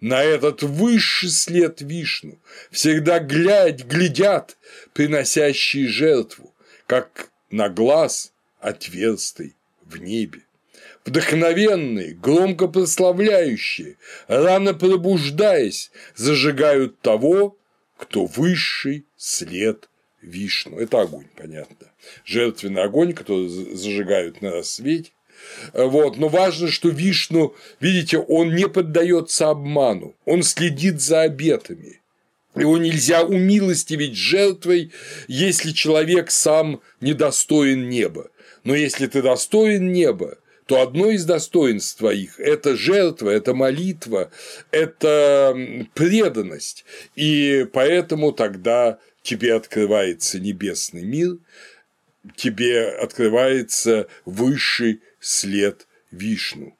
на этот высший след вишну, всегда глядь, глядят, приносящие жертву, как на глаз отверстый в небе. Вдохновенные, громко прославляющие, рано пробуждаясь, зажигают того, кто высший след вишну. Это огонь, понятно. Жертвенный огонь, который зажигают на рассвете, вот. Но важно, что Вишну, видите, он не поддается обману, он следит за обетами. Его нельзя умилостивить жертвой, если человек сам недостоин неба. Но если ты достоин неба, то одно из достоинств твоих – это жертва, это молитва, это преданность. И поэтому тогда тебе открывается небесный мир, тебе открывается высший след Вишну,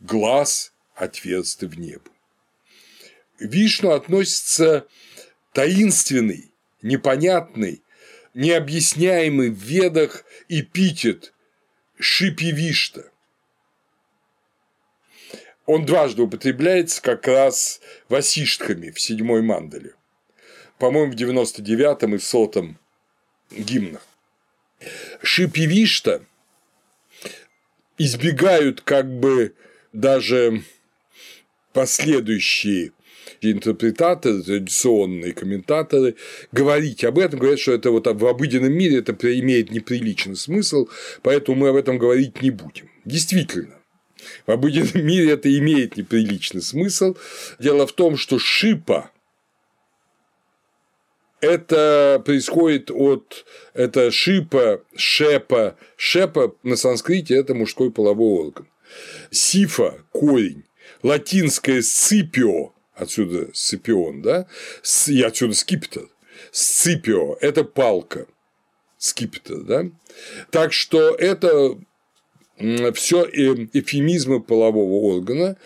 глаз отверстый в небо. Вишну относится таинственный, непонятный, необъясняемый в ведах эпитет Шипи-Вишта. Он дважды употребляется как раз васиштхами в седьмой мандале. По-моему, в 99-м и 100-м гимнах. Шипи-Вишта избегают как бы даже последующие интерпретаторы, традиционные комментаторы говорить об этом, говорят, что это вот в обыденном мире это имеет неприличный смысл, поэтому мы об этом говорить не будем. Действительно, в обыденном мире это имеет неприличный смысл. Дело в том, что шипа это происходит от это шипа, шепа. Шепа на санскрите – это мужской половой орган. Сифа – корень. Латинское сципио, отсюда сципион, да, и отсюда скипетр. Сципио – это палка, скипетр, да. Так что это все эфемизмы полового органа,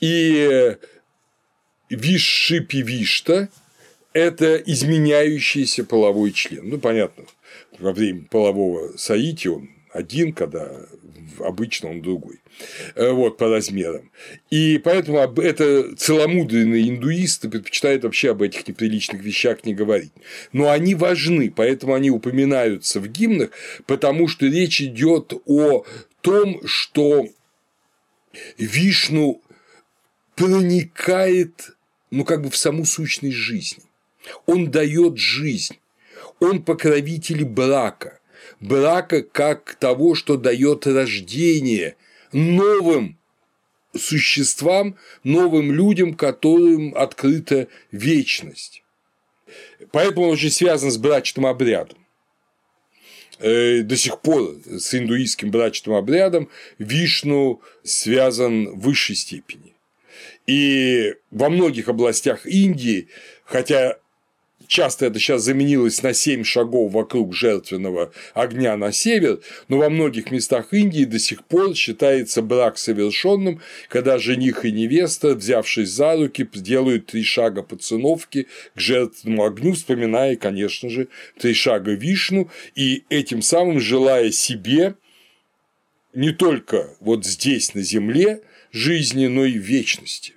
и вишшипи вишта это изменяющийся половой член. Ну, понятно, во время полового соития он один, когда обычно он другой. Э, вот, по размерам. И поэтому это целомудренные индуисты предпочитают вообще об этих неприличных вещах не говорить. Но они важны, поэтому они упоминаются в гимнах, потому что речь идет о том, что Вишну проникает, ну, как бы в саму сущность жизни. Он дает жизнь. Он покровитель брака. Брака как того, что дает рождение новым существам, новым людям, которым открыта вечность. Поэтому он очень связан с брачным обрядом. Э, до сих пор с индуистским брачным обрядом Вишну связан в высшей степени. И во многих областях Индии, хотя часто это сейчас заменилось на 7 шагов вокруг жертвенного огня на север, но во многих местах Индии до сих пор считается брак совершенным, когда жених и невеста, взявшись за руки, делают три шага по циновке к жертвенному огню, вспоминая, конечно же, три шага Вишну, и этим самым желая себе не только вот здесь на земле жизни, но и вечности.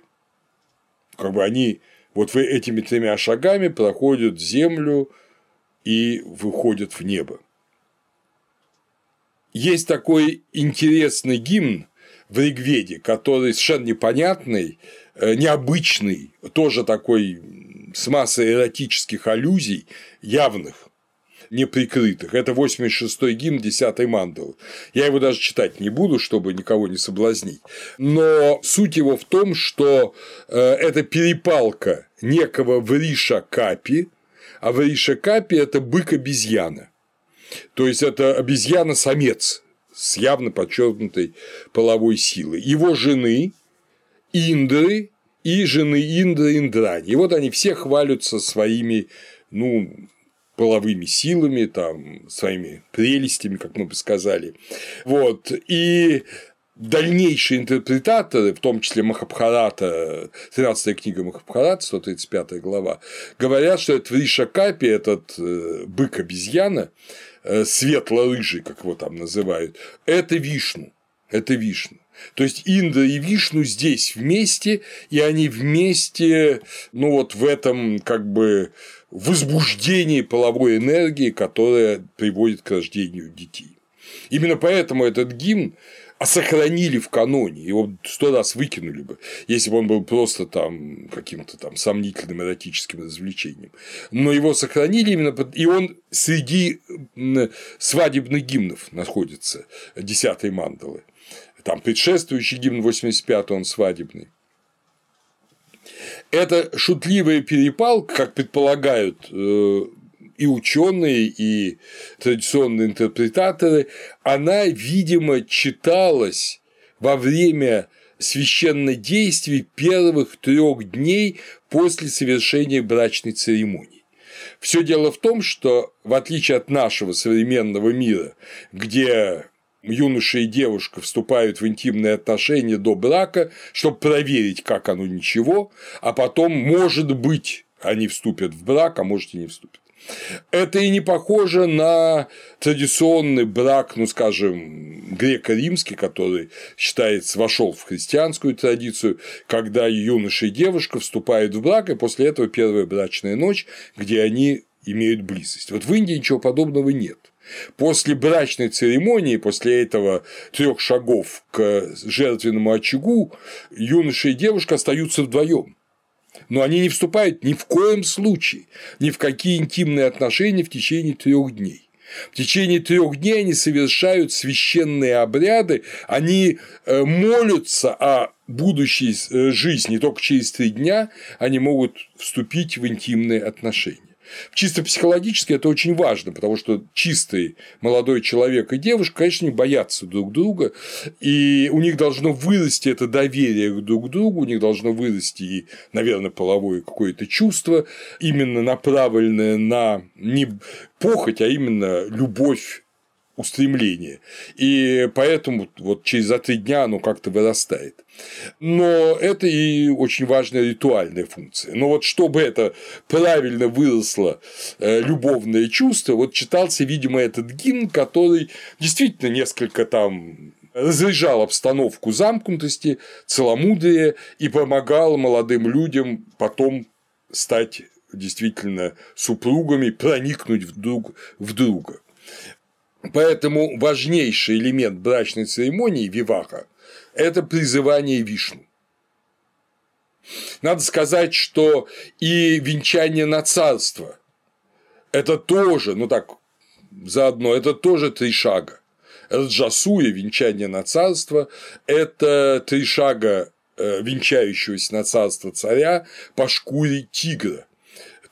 Как бы они вот вы этими тремя шагами проходят землю и выходят в небо. Есть такой интересный гимн в Ригведе, который совершенно непонятный, э, необычный, тоже такой с массой эротических аллюзий явных неприкрытых. Это 86-й гимн 10-й мандалы. Я его даже читать не буду, чтобы никого не соблазнить. Но суть его в том, что э, это перепалка некого Вриша Капи, а Вриша Капи – это бык-обезьяна. То есть, это обезьяна-самец с явно подчеркнутой половой силой. Его жены – Индры и жены Индры Индрани. И вот они все хвалятся своими ну, половыми силами, там, своими прелестями, как мы бы сказали. Вот. И дальнейшие интерпретаторы, в том числе Махабхарата, 13 книга Махабхарата, 135 глава, говорят, что это Вриша Капи, этот бык-обезьяна, э, светло-рыжий, как его там называют, это Вишну. Это Вишну. То есть Индра и Вишну здесь вместе, и они вместе, ну вот в этом как бы возбуждении половой энергии, которая приводит к рождению детей. Именно поэтому этот гимн сохранили в каноне, его сто раз выкинули бы, если бы он был просто там каким-то там сомнительным эротическим развлечением. Но его сохранили именно, и он среди свадебных гимнов находится, десятой мандалы. Там предшествующий гимн 85 он свадебный. Это шутливая перепалка, как предполагают э, и ученые, и традиционные интерпретаторы, она, видимо, читалась во время священнодействий первых трех дней после совершения брачной церемонии. Все дело в том, что в отличие от нашего современного мира, где юноша и девушка вступают в интимные отношения до брака, чтобы проверить, как оно ничего, а потом, может быть, они вступят в брак, а может и не вступят. Это и не похоже на традиционный брак, ну, скажем, греко-римский, который считается вошел в христианскую традицию, когда юноша и девушка вступают в брак, и после этого первая брачная ночь, где они имеют близость. Вот в Индии ничего подобного нет. После брачной церемонии, после этого трех шагов к жертвенному очагу, юноша и девушка остаются вдвоем. Но они не вступают ни в коем случае ни в какие интимные отношения в течение трех дней. В течение трех дней они совершают священные обряды, они э, молятся о будущей э, жизни, только через три дня они могут вступить в интимные отношения. Чисто психологически это очень важно, потому что чистый молодой человек и девушка, конечно, не боятся друг друга, и у них должно вырасти это доверие друг к другу, у них должно вырасти и, наверное, половое какое-то чувство, именно направленное на не похоть, а именно любовь устремление. И поэтому вот через за три дня оно как-то вырастает. Но это и очень важная ритуальная функция. Но вот чтобы это правильно выросло э, любовное чувство, вот читался, видимо, этот гимн, который действительно несколько там разряжал обстановку замкнутости, целомудрия и помогал молодым людям потом стать действительно супругами, проникнуть друг в друга. Поэтому важнейший элемент брачной церемонии Виваха – это призывание Вишну. Надо сказать, что и венчание на царство – это тоже, ну так, заодно, это тоже три шага. Раджасуя, венчание на царство – это три шага э, венчающегося на царство царя по шкуре тигра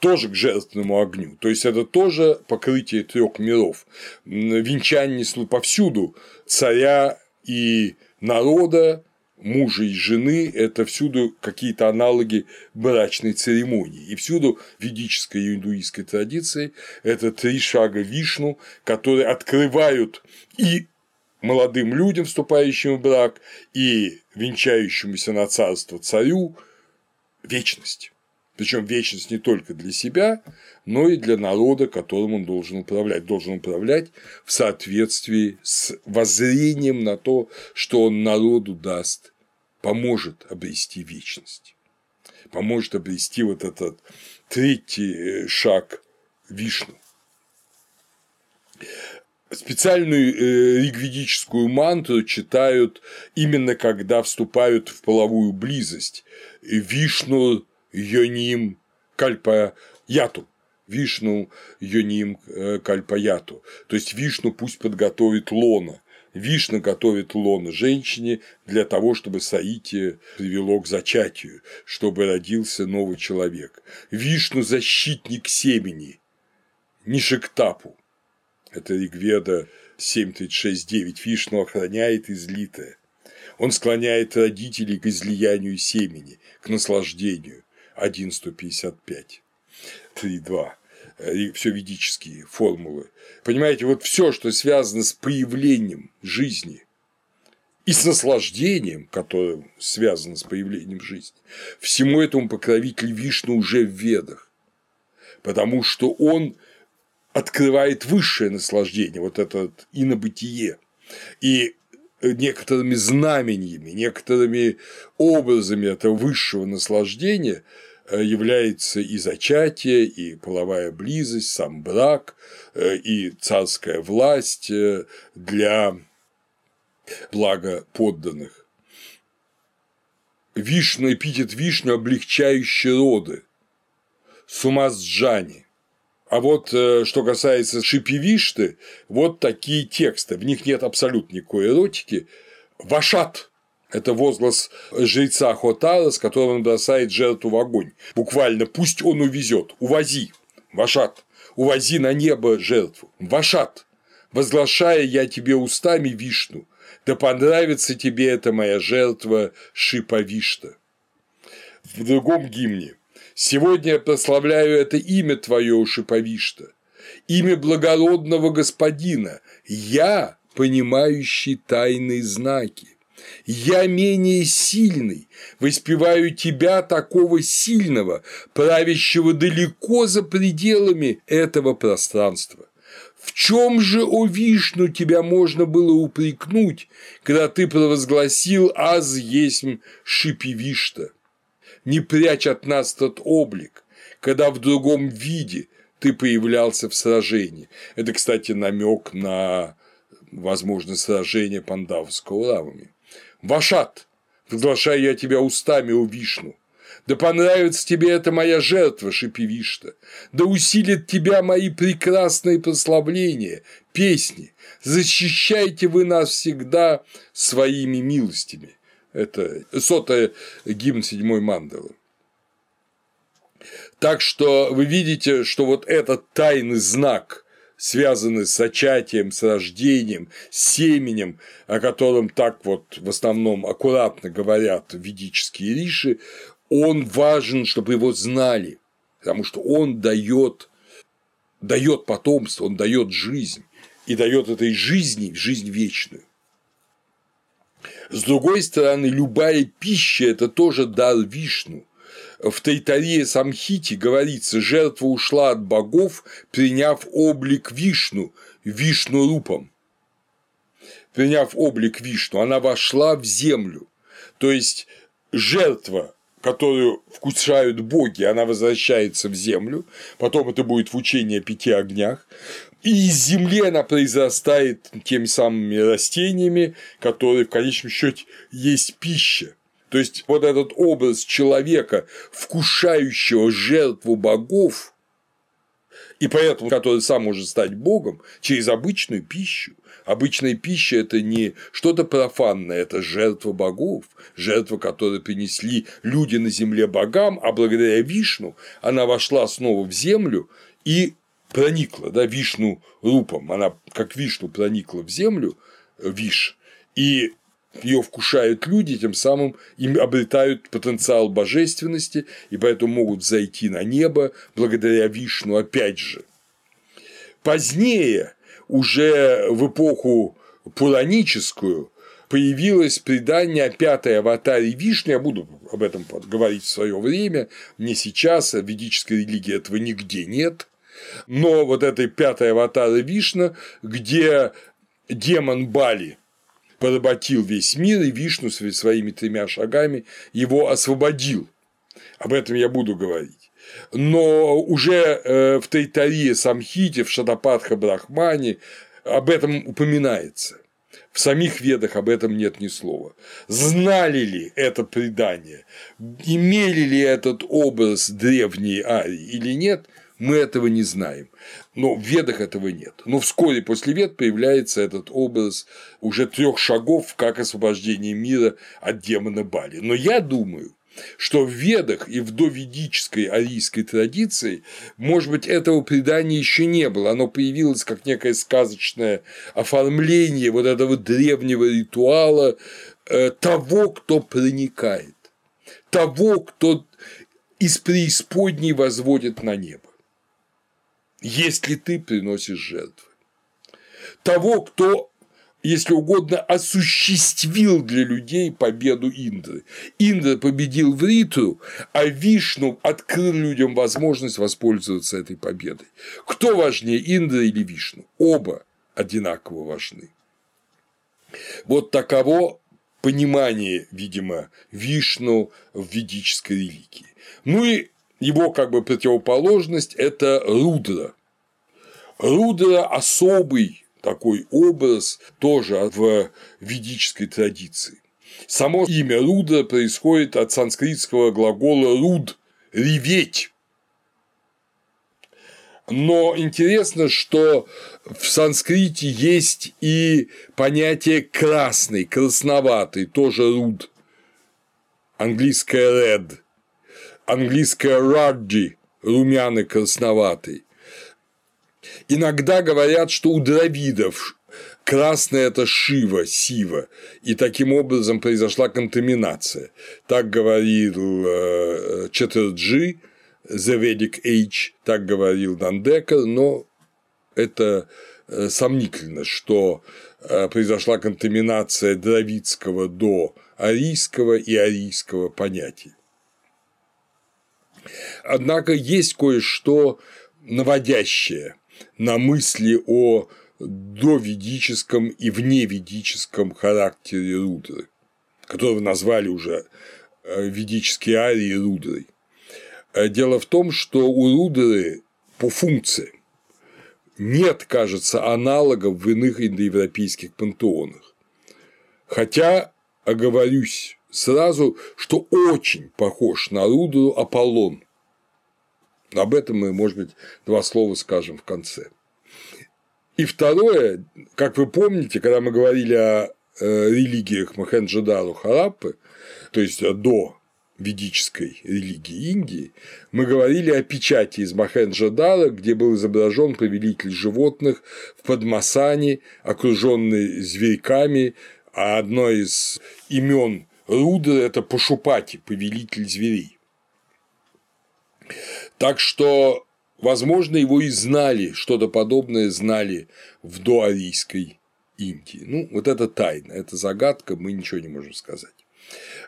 тоже к жертвенному огню. То есть это тоже покрытие трех миров. Венчание повсюду царя и народа, мужа и жены – это всюду какие-то аналоги брачной церемонии. И всюду ведической и индуистской традиции это три шага Вишну, которые открывают и молодым людям, вступающим в брак, и венчающемуся на царство царю вечность. Причем вечность не только для себя, но и для народа, которым он должен управлять. Должен управлять в соответствии с воззрением на то, что он народу даст, поможет обрести вечность, поможет обрести вот этот третий э, шаг Вишну. Специальную э, ригведическую мантру читают именно когда вступают в половую близость. Вишну Йоним Кальпаяту. Вишну Йоним Кальпаяту. То есть Вишну пусть подготовит лона. Вишна готовит лона женщине для того, чтобы Саити привело к зачатию, чтобы родился новый человек. Вишну – защитник семени, Нишектапу. Это Ригведа 7.36.9. Вишну охраняет излитое. Он склоняет родителей к излиянию семени, к наслаждению. 1,155, 3,2 и все ведические формулы. Понимаете, вот все, что связано с появлением жизни и с наслаждением, которое связано с появлением жизни, всему этому покровитель Вишну уже в ведах, потому что он открывает высшее наслаждение, вот это инобытие. И некоторыми знамениями, некоторыми образами этого высшего наслаждения – Э, является и зачатие, и половая близость, сам брак, э, и царская власть э, для блага подданных. Вишну, эпитет вишню, облегчающий роды, сумасджани. А вот что касается шипивишты, вот такие тексты, в них нет абсолютно никакой эротики. Вашат это возглас жреца Хотара, с которым он бросает жертву в огонь. Буквально «пусть он увезет, увози, Вашат, увози на небо жертву, Вашат, возглашая я тебе устами Вишну, да понравится тебе эта моя жертва Шиповишта». В другом гимне. «Сегодня я прославляю это имя твое, Шиповишта, имя благородного господина, я, понимающий тайные знаки, я менее сильный, воспеваю тебя такого сильного, правящего далеко за пределами этого пространства. В чем же, о Вишну, тебя можно было упрекнуть, когда ты провозгласил «Аз есмь шипивишта»? Не прячь от нас тот облик, когда в другом виде ты появлялся в сражении. Это, кстати, намек на возможное сражение Пандавского равами. Вашат, приглашаю я тебя устами, у Вишну. Да понравится тебе эта моя жертва, шипи Вишта. Да усилит тебя мои прекрасные прославления, песни. Защищайте вы нас всегда своими милостями. Это сотая гимн седьмой мандалы. Так что вы видите, что вот этот тайный знак связаны с зачатием, с рождением, с семенем, о котором так вот в основном аккуратно говорят ведические риши, он важен, чтобы его знали, потому что он дает, дает потомство, он дает жизнь. и дает этой жизни жизнь вечную. С другой стороны, любая пища – это тоже дар Вишну. В Тайтаре Самхите говорится, жертва ушла от богов, приняв облик Вишну, Вишну рупом. Приняв облик Вишну, она вошла в землю. То есть жертва которую вкушают боги, она возвращается в землю, потом это будет в учении о пяти огнях, и из земли она произрастает теми самыми растениями, которые в конечном счете есть пища. То есть вот этот образ человека, вкушающего жертву богов, и поэтому который сам может стать богом через обычную пищу, Обычная пища – это не что-то профанное, это жертва богов, жертва, которую принесли люди на земле богам, а благодаря Вишну она вошла снова в землю и проникла, да, Вишну рупом, она как Вишну проникла в землю, Виш, и ее вкушают люди, тем самым им обретают потенциал божественности, и поэтому могут зайти на небо благодаря Вишну. Опять же. Позднее уже в эпоху пураническую появилось предание о пятой аватаре Вишни, я буду об этом говорить в свое время, не сейчас, а в ведической религии этого нигде нет, но вот этой пятой аватары Вишна, где демон Бали поработил весь мир, и Вишну своими тремя шагами его освободил. Об этом я буду говорить но уже э, в Тайтаре Самхите, в Шадападха Брахмане об этом упоминается. В самих ведах об этом нет ни слова. Знали ли это предание, имели ли этот образ древние арии или нет, мы этого не знаем. Но в ведах этого нет. Но вскоре после вед появляется этот образ уже трех шагов, как освобождение мира от демона Бали. Но я думаю, что в Ведах и в доведической арийской традиции, может быть, этого предания еще не было, оно появилось как некое сказочное оформление вот этого древнего ритуала э, того, кто проникает, того, кто из преисподней возводит на небо, если ты приносишь жертвы, того, кто если угодно, осуществил для людей победу Индры. Индра победил в Риту, а Вишну открыл людям возможность воспользоваться этой победой. Кто важнее, Индра или Вишну? Оба одинаково важны. Вот таково понимание, видимо, Вишну в ведической религии. Ну и его как бы противоположность – это Рудра. Рудра – особый такой образ тоже в ведической традиции. Само имя Руда происходит от санскритского глагола «руд» – «реветь». Но интересно, что в санскрите есть и понятие красный, красноватый, тоже руд. Английское red, английское раджи, румяный красноватый. Иногда говорят, что у дравидов красное – это Шива, Сива, и таким образом произошла контаминация. Так говорил э, Четерджи, The Vedic Age, так говорил Нандекер, но это э, сомнительно, что э, произошла контаминация дравидского до арийского и арийского понятий. Однако есть кое-что наводящее на мысли о доведическом и вневедическом характере Рудры, которого назвали уже э, ведические арии Рудрой. Э, дело в том, что у Рудры по функции нет, кажется, аналогов в иных индоевропейских пантеонах. Хотя, оговорюсь сразу, что очень похож на Рудру Аполлон – об этом мы, может быть, два слова скажем в конце. И второе, как вы помните, когда мы говорили о э, религиях Махенджадару Хараппы, то есть до ведической религии Индии, мы говорили о печати из Махенджадара, где был изображен повелитель животных в Падмасане, окруженный зверьками, а одно из имен Рудры – это Пашупати, повелитель зверей. Так что возможно, его и знали, что-то подобное знали в доарийской Индии. Ну, вот это тайна, это загадка, мы ничего не можем сказать.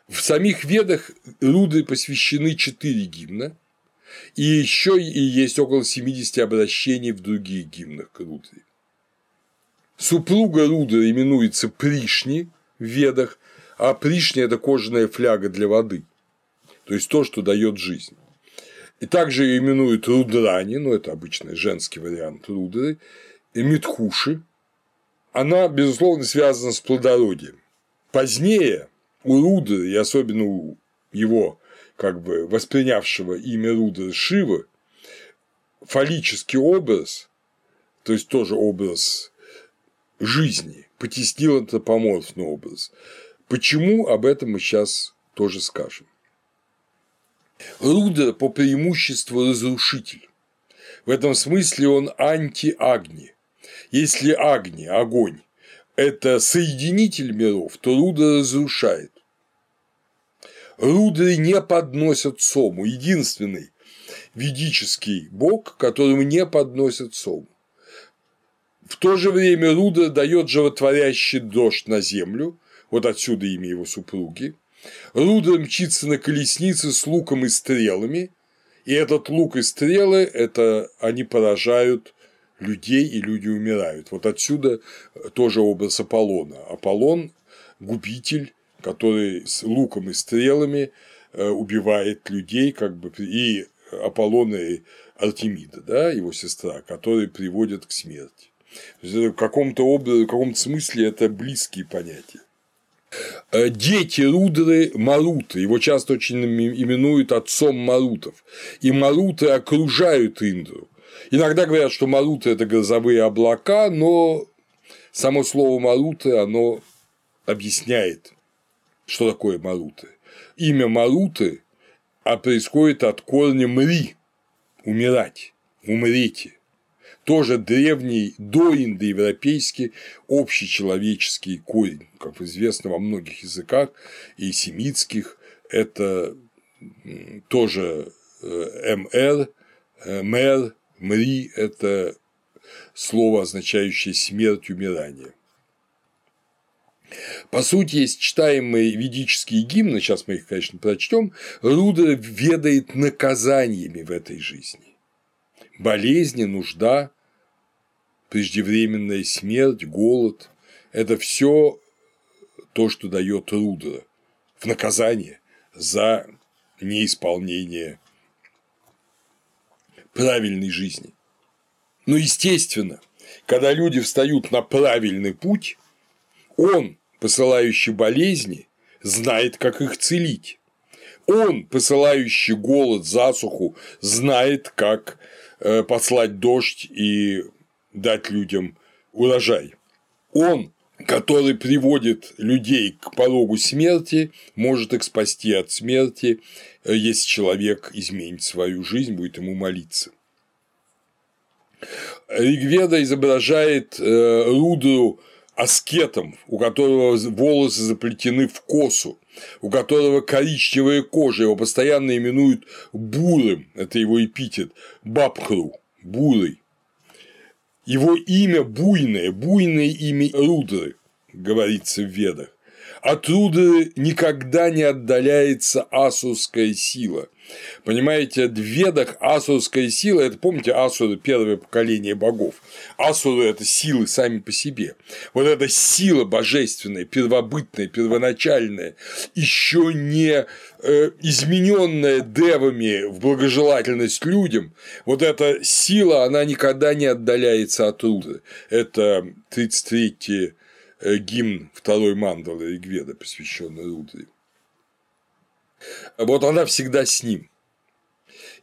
В самих ведах Рудры посвящены четыре гимна, и еще и есть около 70 обращений в других гимнах к Рудре. Супруга Рудры именуется Пришни в ведах, а Пришни – это кожаная фляга для воды, то есть то, что дает жизнь. И также ее именуют Рудрани, ну это обычный женский вариант Рудры, и Митхуши. Она, безусловно, связана с плодородием. Позднее у Рудры, и особенно у его как бы воспринявшего имя Рудры Шивы, фаллический образ, то есть тоже образ жизни, потеснил антропоморфный образ. Почему, об этом мы сейчас тоже скажем. Рудер по преимуществу разрушитель. В этом смысле он анти-агни. Если агни, огонь, это соединитель миров, то Рудер разрушает. Рудры не подносят Сому, единственный ведический бог, которому не подносят Сому. В то же время Рудра дает животворящий дождь на землю, вот отсюда имя его супруги. Рудра мчится на колеснице с луком и стрелами, и этот лук и стрелы – это они поражают людей, и люди умирают. Вот отсюда тоже образ Аполлона. Аполлон – губитель, который с луком и стрелами э, убивает людей, как бы, и Аполлона и Артемида, да, его сестра, которые приводят к смерти. В каком-то образе, в каком-то смысле это близкие понятия. Э, дети Рудры – Маруты, его часто очень именуют отцом Марутов, и Маруты окружают Индру. Иногда говорят, что Маруты – это грозовые облака, но само слово Маруты, оно объясняет, что такое Маруты. Имя Маруты а происходит от корня «мри» – умирать, умрите тоже древний доиндоевропейский общечеловеческий корень, как известно во многих языках и семитских, это тоже э, МР, э, мэр, мри – это слово, означающее смерть, умирание. По сути, есть читаемые ведические гимны, сейчас мы их, конечно, прочтем, Рудра ведает наказаниями в этой жизни болезни, нужда, преждевременная смерть, голод – это все то, что дает Рудра в наказание за неисполнение правильной жизни. Но, естественно, когда люди встают на правильный путь, он, посылающий болезни, знает, как их целить. Он, посылающий голод, засуху, знает, как Э, послать дождь и дать людям урожай. Он, который приводит людей к порогу смерти, может их спасти от смерти, э, если человек изменит свою жизнь, будет ему молиться. Ригведа изображает э, Рудру аскетом, у которого волосы заплетены в косу, у которого коричневая кожа, его постоянно именуют бурым, это его эпитет, бабхру, бурый. Его имя буйное, буйное имя Рудры, говорится в ведах. От Рудры никогда не отдаляется асурская сила. Понимаете, в ведах асурская сила – это, помните, асуры – первое поколение богов. Асуры – это силы сами по себе. Вот эта сила божественная, первобытная, первоначальная, еще не э, измененная девами в благожелательность людям, вот эта сила, она никогда не отдаляется от Рудры. Это 33-й Э, гимн второй мандалы Ригведа, посвященный Рудре. Вот она всегда с ним.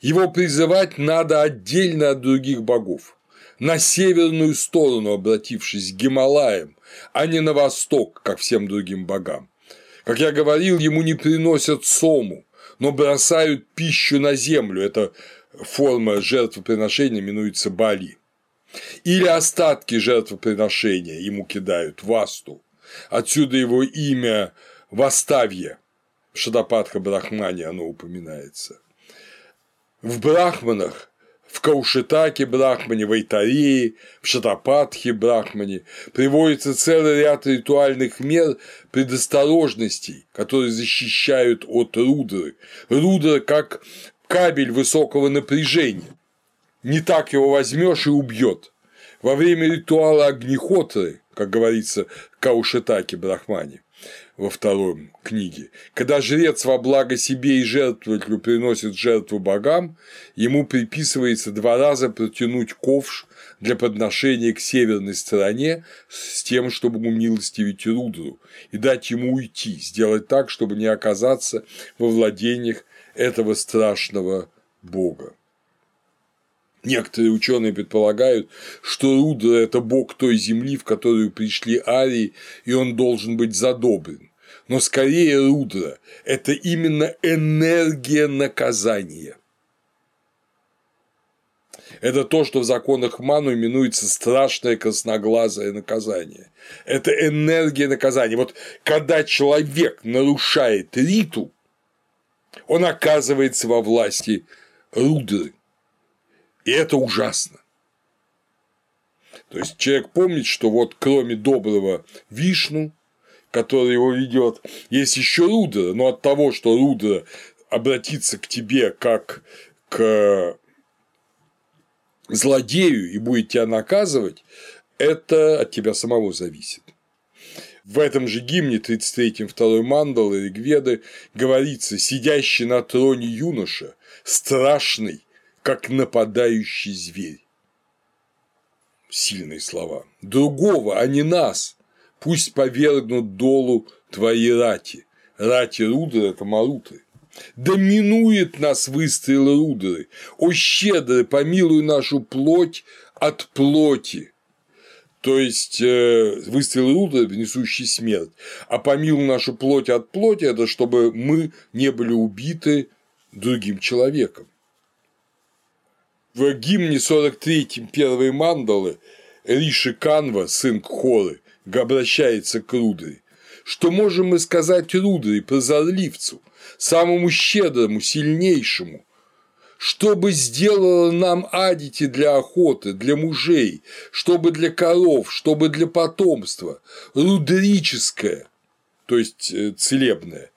Его призывать надо отдельно от других богов, на северную сторону обратившись к Гималаям, а не на восток, как всем другим богам. Как я говорил, ему не приносят сому, но бросают пищу на землю. Это форма жертвоприношения именуется Бали. Или остатки жертвоприношения ему кидают в асту. Отсюда его имя Ваставье. Шадападха Брахмане оно упоминается. В Брахманах в Каушитаке Брахмане, в Айтарее, в Шатапатхе Брахмане приводится целый ряд ритуальных мер предосторожностей, которые защищают от рудры. Рудра как кабель высокого напряжения. Не так его возьмешь и убьет. Во время ритуала Агнихотры, как говорится Каушитаке Брахмане, во втором книге. Когда жрец во благо себе и жертвователю приносит жертву богам, ему приписывается два раза протянуть ковш для подношения к северной стороне с тем, чтобы умилостивить Рудру и дать ему уйти, сделать так, чтобы не оказаться во владениях этого страшного бога. Некоторые ученые предполагают, что Рудра – это бог той земли, в которую пришли арии, и он должен быть задобрен. Но скорее Рудра – это именно энергия наказания. Это то, что в законах Ману именуется страшное красноглазое наказание. Это энергия наказания. Вот когда человек нарушает риту, он оказывается во власти Рудры. И это ужасно. То есть человек помнит, что вот кроме доброго Вишну, который его ведет, есть еще Рудра, но от того, что Рудра обратится к тебе как к злодею и будет тебя наказывать, это от тебя самого зависит. В этом же гимне 33-м второй мандалы Ригведы говорится «сидящий на троне юноша, страшный, как нападающий зверь». Сильные слова. Другого, а не нас, пусть повергнут долу твои рати. Рати Рудры – это Маруты. Доминует нас выстрел Рудры. О, щедрый, помилуй нашу плоть от плоти то есть э, выстрел Руда, несущий смерть, а помилуй нашу плоть от плоти, это чтобы мы не были убиты другим человеком. В гимне 43-м первой мандалы Риши Канва, сын Кхоры, обращается к Рудре. Что можем мы сказать Рудре, прозорливцу, самому щедрому, сильнейшему, чтобы сделала нам адити для охоты, для мужей, чтобы для коров, чтобы для потомства, рудрическое, то есть э, целебное,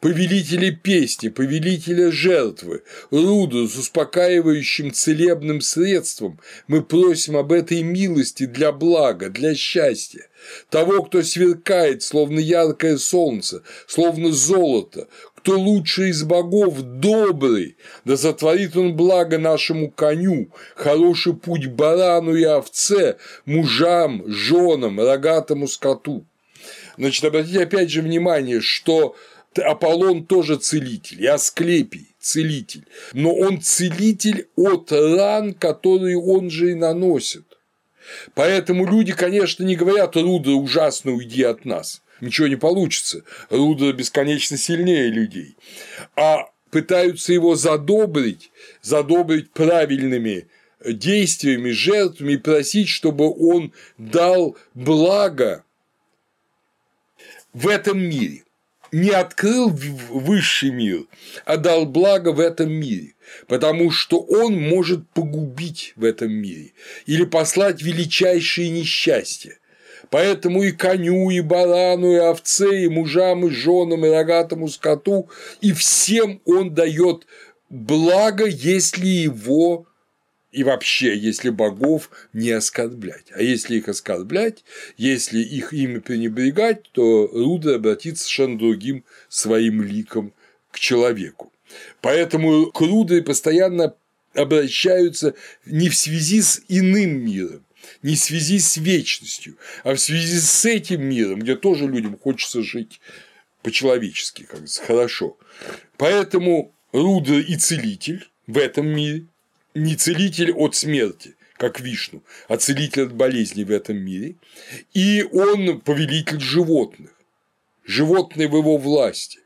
повелителя песни, повелителя жертвы, Руду с успокаивающим целебным средством, мы просим об этой милости для блага, для счастья, того, кто сверкает, словно яркое солнце, словно золото, кто лучший из богов добрый, да сотворит он благо нашему коню, хороший путь барану и овце, мужам, женам, рогатому скоту. Значит, обратите опять же внимание, что Аполлон тоже целитель, и Асклепий целитель, но он целитель от ран, которые он же и наносит. Поэтому люди, конечно, не говорят «Руда, ужасно, уйди от нас», ничего не получится. Руда бесконечно сильнее людей. А пытаются его задобрить, задобрить правильными действиями, жертвами и просить, чтобы он дал благо в этом мире. Не открыл высший мир, а дал благо в этом мире, потому что он может погубить в этом мире или послать величайшие несчастья. Поэтому и коню, и барану, и овце, и мужам, и женам, и рогатому скоту, и всем он дает благо, если его и вообще, если богов не оскорблять. А если их оскорблять, если их имя пренебрегать, то Руда обратится совершенно другим своим ликом к человеку. Поэтому к Рудре постоянно обращаются не в связи с иным миром, не в связи с вечностью, а в связи с этим миром, где тоже людям хочется жить по-человечески, как говорится, хорошо. Поэтому Рудра и целитель в этом мире, не целитель от смерти, как Вишну, а целитель от болезней в этом мире, и он повелитель животных, животные в его власти.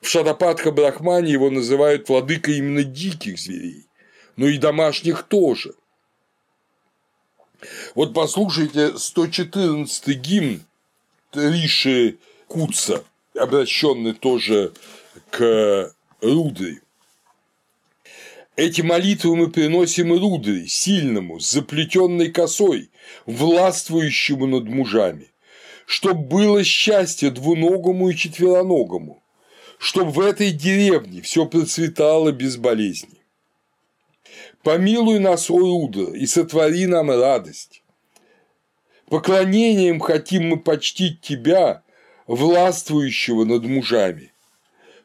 В Шадападха Брахмане его называют владыкой именно диких зверей, но и домашних тоже – вот послушайте 114 гимн Риши Куца, обращенный тоже к Рудре. Эти молитвы мы приносим Рудре, сильному, с заплетенной косой, властвующему над мужами, чтоб было счастье двуногому и четвероногому, чтоб в этой деревне все процветало без болезней. Помилуй нас, о Рудра, и сотвори нам радость. Поклонением хотим мы почтить Тебя, властвующего над мужами.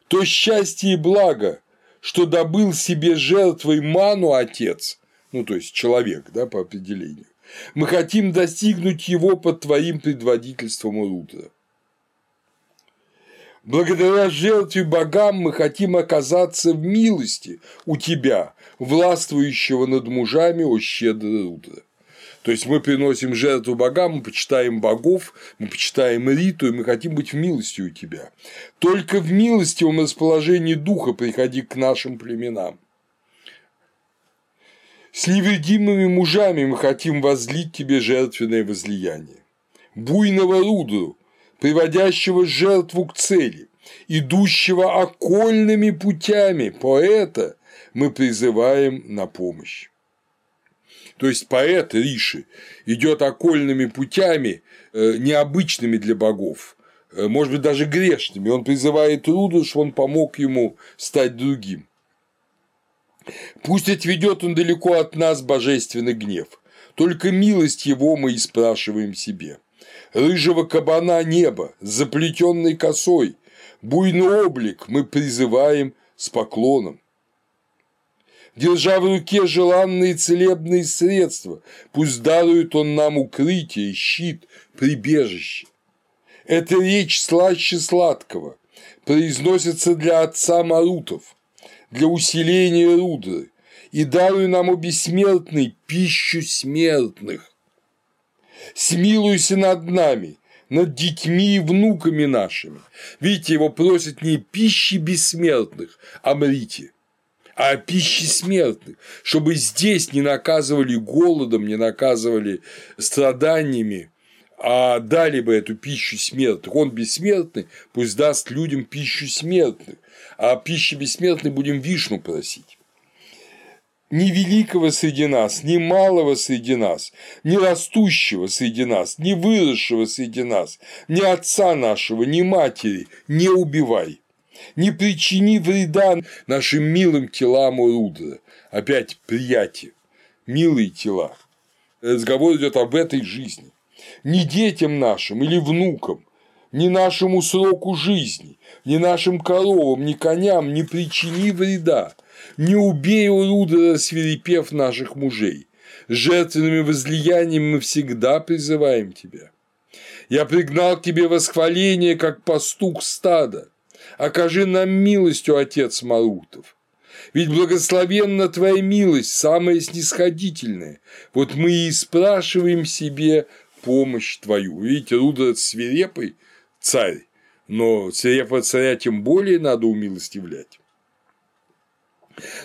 То счастье и благо, что добыл себе жертвой ману Отец, ну то есть человек, да, по определению, мы хотим достигнуть его под Твоим предводительством, Рудра. Благодаря жертве богам мы хотим оказаться в милости у Тебя, властвующего над мужами, о щедрый Рудра. То есть мы приносим жертву богам, мы почитаем богов, мы почитаем Риту, и мы хотим быть в милости у тебя. Только в милостивом расположении духа приходи к нашим племенам. С невредимыми мужами мы хотим возлить тебе жертвенное возлияние. Буйного рудру, приводящего жертву к цели, идущего окольными путями поэта, мы призываем на помощь. То есть поэт Риши идет окольными путями, э, необычными для богов, э, может быть, даже грешными. Он призывает Руду, что он помог ему стать другим. Пусть отведет он далеко от нас божественный гнев. Только милость его мы и спрашиваем себе. Рыжего кабана неба, заплетенной косой, буйный облик мы призываем с поклоном держа в руке желанные целебные средства, пусть дарует он нам укрытие, щит, прибежище. Эта речь слаще сладкого, произносится для отца Марутов, для усиления рудры, и даруй нам, о бессмертный, пищу смертных. Смилуйся над нами, над детьми и внуками нашими. Видите, его просят не пищи бессмертных, а мрите о пище смертных, чтобы здесь не наказывали голодом, не наказывали страданиями, а дали бы эту пищу смертных. Он бессмертный, пусть даст людям пищу смертных, а пищи бессмертной будем Вишну просить. Ни великого среди нас, ни малого среди нас, ни растущего среди нас, ни выросшего среди нас, ни отца нашего, ни матери не убивай не причини вреда нашим милым телам Урудра. Опять приятие, милые тела. Разговор идет об этой жизни. Не детям нашим или внукам, ни нашему сроку жизни, ни нашим коровам, ни коням не причини вреда, не убей, Урудра, свирепев наших мужей. Жертвенными возлияниями мы всегда призываем тебя. Я пригнал к тебе восхваление, как пастух стада окажи нам милостью, Отец Марутов. Ведь благословенна Твоя милость, самая снисходительная. Вот мы и спрашиваем себе помощь Твою. Видите, Рудра – свирепый царь, но свирепого царя тем более надо умилостивлять.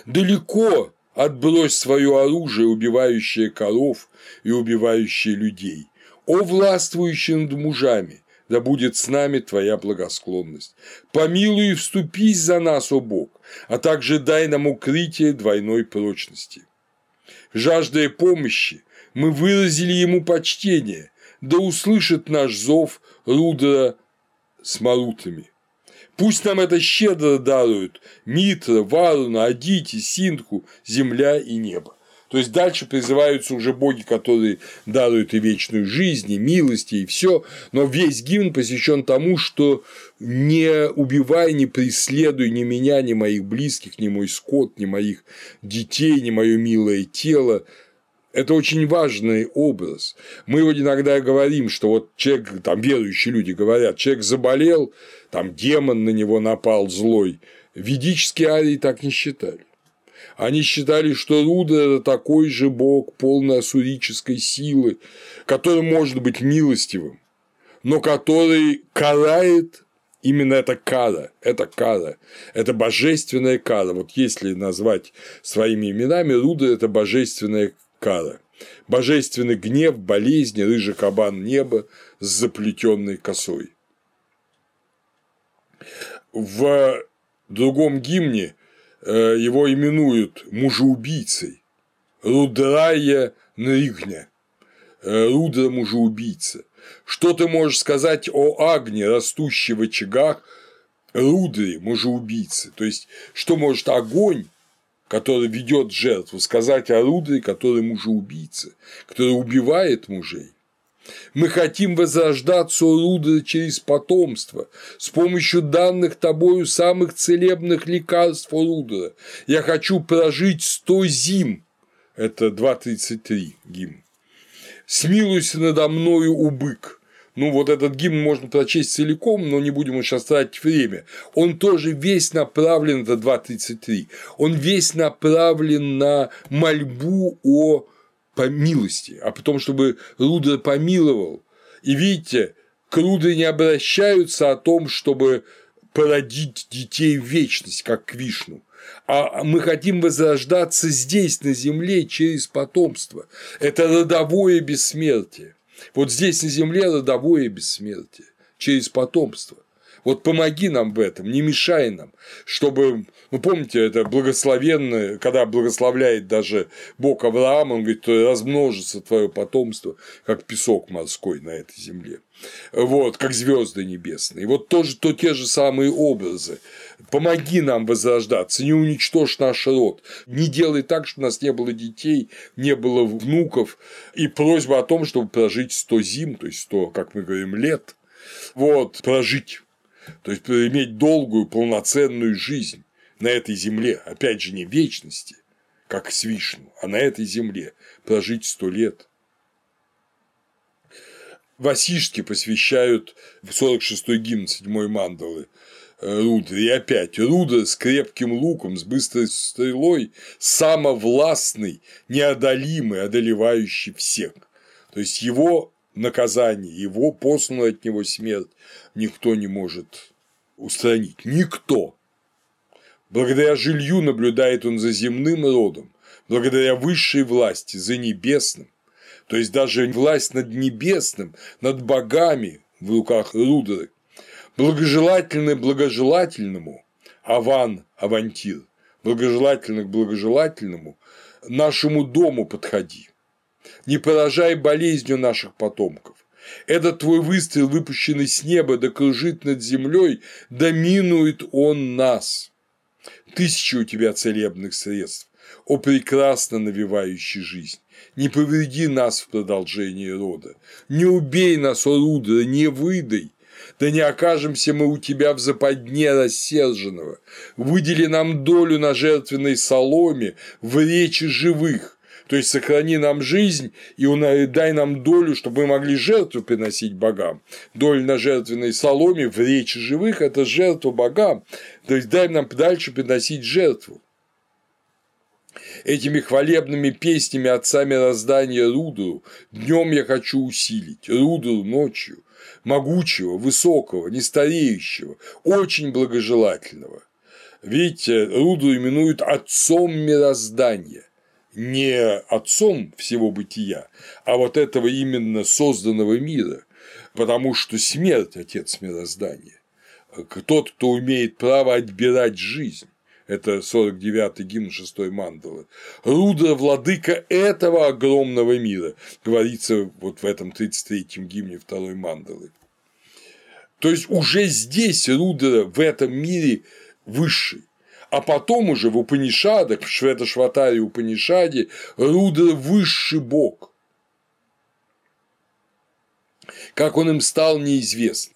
Далеко отбрось свое оружие, убивающее коров и убивающее людей. О властвующий над мужами, да будет с нами Твоя благосклонность. Помилуй и вступись за нас, о Бог, а также дай нам укрытие двойной прочности. Жаждая помощи, мы выразили Ему почтение, да услышит наш зов Рудра с марутами. Пусть нам это щедро даруют Митра, Варуна, Адити, Синху, земля и небо. То есть дальше призываются уже боги, которые даруют и вечную жизнь, и милости, и все. Но весь гимн посвящен тому, что не убивай, не преследуй ни меня, ни моих близких, ни мой скот, ни моих детей, ни мое милое тело. Это очень важный образ. Мы вот иногда говорим, что вот человек, там верующие люди говорят, человек заболел, там демон на него напал злой. Ведические арии так не считали. Они считали, что Руда – это такой же бог полной ассурической силы, который может быть милостивым, но который карает Именно это кара, это кара, это божественная кара. Вот если назвать своими именами, Руда – это божественная кара. Божественный гнев, болезни, рыжий кабан неба с заплетенной косой. В другом гимне его именуют мужеубийцей, Рудрая Нригня, э, Рудра мужеубийца. Что ты можешь сказать о Агне, растущей в очагах, Рудре мужеубийцы? То есть, что может огонь который ведет жертву, сказать о Рудре, который мужеубийца, который убивает мужей. Мы хотим возрождаться у Рудры через потомство, с помощью данных тобою самых целебных лекарств Рудра. Я хочу прожить сто зим. Это 2.33 гимн. Смилуйся надо мною, убык. Ну, вот этот гимн можно прочесть целиком, но не будем сейчас тратить время. Он тоже весь направлен, это 2.33, он весь направлен на мольбу о по милости, а потом, чтобы Рудер помиловал. И видите, к Рудре не обращаются о том, чтобы породить детей в вечность, как к Вишну. А мы хотим возрождаться здесь, на земле, через потомство. Это родовое бессмертие. Вот здесь на земле родовое бессмертие через потомство. Вот помоги нам в этом, не мешай нам, чтобы, ну помните, это благословенное, когда благословляет даже Бог Авраам, он говорит, размножится твое потомство, как песок морской на этой земле. Вот, как звезды небесные. Вот тоже то те же самые образы. Помоги нам возрождаться, не уничтожь наш род, не делай так, чтобы у нас не было детей, не было внуков, и просьба о том, чтобы прожить 100 зим, то есть 100, как мы говорим, лет, вот, прожить то есть иметь долгую, полноценную жизнь на этой земле, опять же, не вечности, как с Вишну, а на этой земле прожить сто лет. Васишки посвящают в 46-й гимн 7 мандалы э, Рудре. И опять Рудра с крепким луком, с быстрой стрелой, самовластный, неодолимый, одолевающий всех. То есть его наказание, его посланную от него смерть никто не может устранить. Никто. Благодаря жилью наблюдает он за земным родом, благодаря высшей власти, за небесным. То есть даже власть над небесным, над богами в руках Рудры. Благожелательный благожелательному, аван, авантир, благожелательный к благожелательному, нашему дому подходи не поражай болезнью наших потомков. Этот твой выстрел, выпущенный с неба, да кружит над землей, да минует он нас. Тысячи у тебя целебных средств, о прекрасно навивающий жизнь. Не повреди нас в продолжении рода, не убей нас, о Рудра, не выдай, да не окажемся мы у тебя в западне рассерженного. Выдели нам долю на жертвенной соломе в речи живых, то есть сохрани нам жизнь и дай нам долю, чтобы мы могли жертву приносить богам. Доля на жертвенной соломе в речи живых – это жертва богам. То есть дай нам дальше приносить жертву. Этими хвалебными песнями отца мироздания Рудру днем я хочу усилить, Рудру ночью, могучего, высокого, нестареющего, очень благожелательного. Видите, Рудру именуют отцом мироздания не отцом всего бытия, а вот этого именно созданного мира, потому что смерть – отец мироздания. Тот, кто умеет право отбирать жизнь. Это 49-й гимн 6 мандалы. Рудра – владыка этого огромного мира, говорится вот в этом 33-м гимне второй мандалы. То есть уже здесь Рудра в этом мире высший а потом уже в Упанишадах, в Швета-Шватаре Упанишаде, Рудра – высший бог. Как он им стал, неизвестно.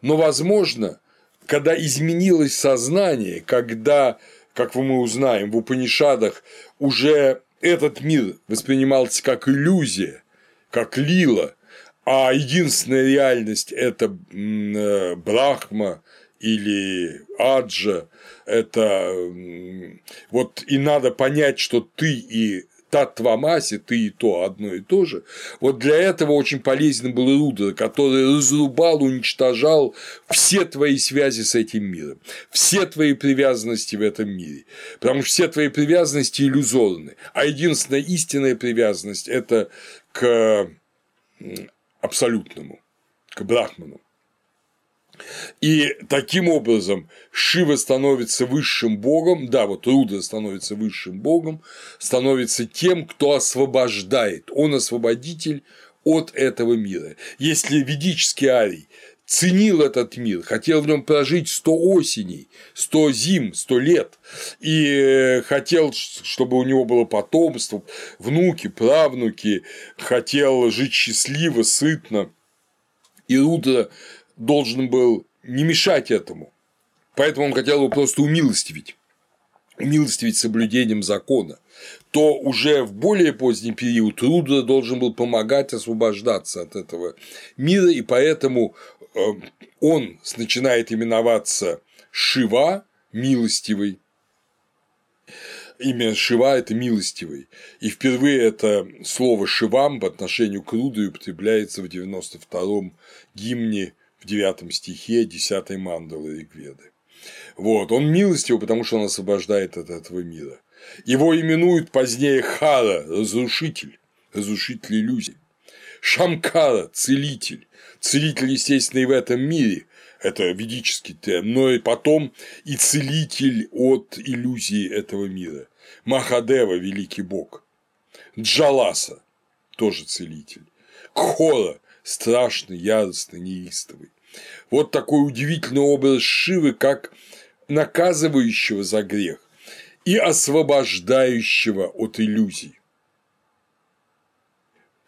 Но, возможно, когда изменилось сознание, когда, как мы узнаем, в Упанишадах уже этот мир воспринимался как иллюзия, как лила, а единственная реальность – это э, Брахма или Аджа, это вот и надо понять, что ты и Татвамаси, ты и то одно и то же. Вот для этого очень полезен был Рудер, который разрубал, уничтожал все твои связи с этим миром, все твои привязанности в этом мире. Потому что все твои привязанности иллюзорны, а единственная истинная привязанность – это к абсолютному, к Брахману. И таким образом Шива становится высшим богом, да, вот Руда становится высшим богом, становится тем, кто освобождает, он освободитель от этого мира. Если ведический арий ценил этот мир, хотел в нем прожить 100 осеней, 100 зим, 100 лет, и э, хотел, чтобы у него было потомство, внуки, правнуки, хотел жить счастливо, сытно, и Рудра должен был не мешать этому. Поэтому он хотел его просто умилостивить, умилостивить соблюдением закона то уже в более поздний период Рудра должен был помогать освобождаться от этого мира, и поэтому э, он начинает именоваться Шива, милостивый, имя Шива – это милостивый. И впервые это слово «шивам» по отношению к Рудре употребляется в 92-м гимне в 9 стихе 10 мандалы Ригведы. Вот, он милостивый, потому что он освобождает от этого мира. Его именуют позднее Хара – разрушитель, разрушитель иллюзий. Шамкара – целитель. Целитель, естественно, и в этом мире, это ведический термин, но и потом и целитель от иллюзии этого мира. Махадева – великий бог. Джаласа – тоже целитель. Кхора – страшный, яростный, неистовый. Вот такой удивительный образ Шивы, как наказывающего за грех и освобождающего от иллюзий.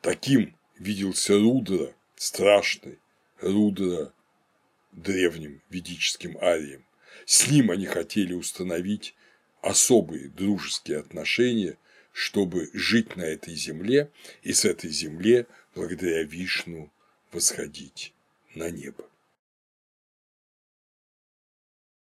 Таким виделся Рудра, страшный Рудра древним ведическим арием. С ним они хотели установить особые дружеские отношения, чтобы жить на этой земле и с этой земле, благодаря Вишну, восходить на небо.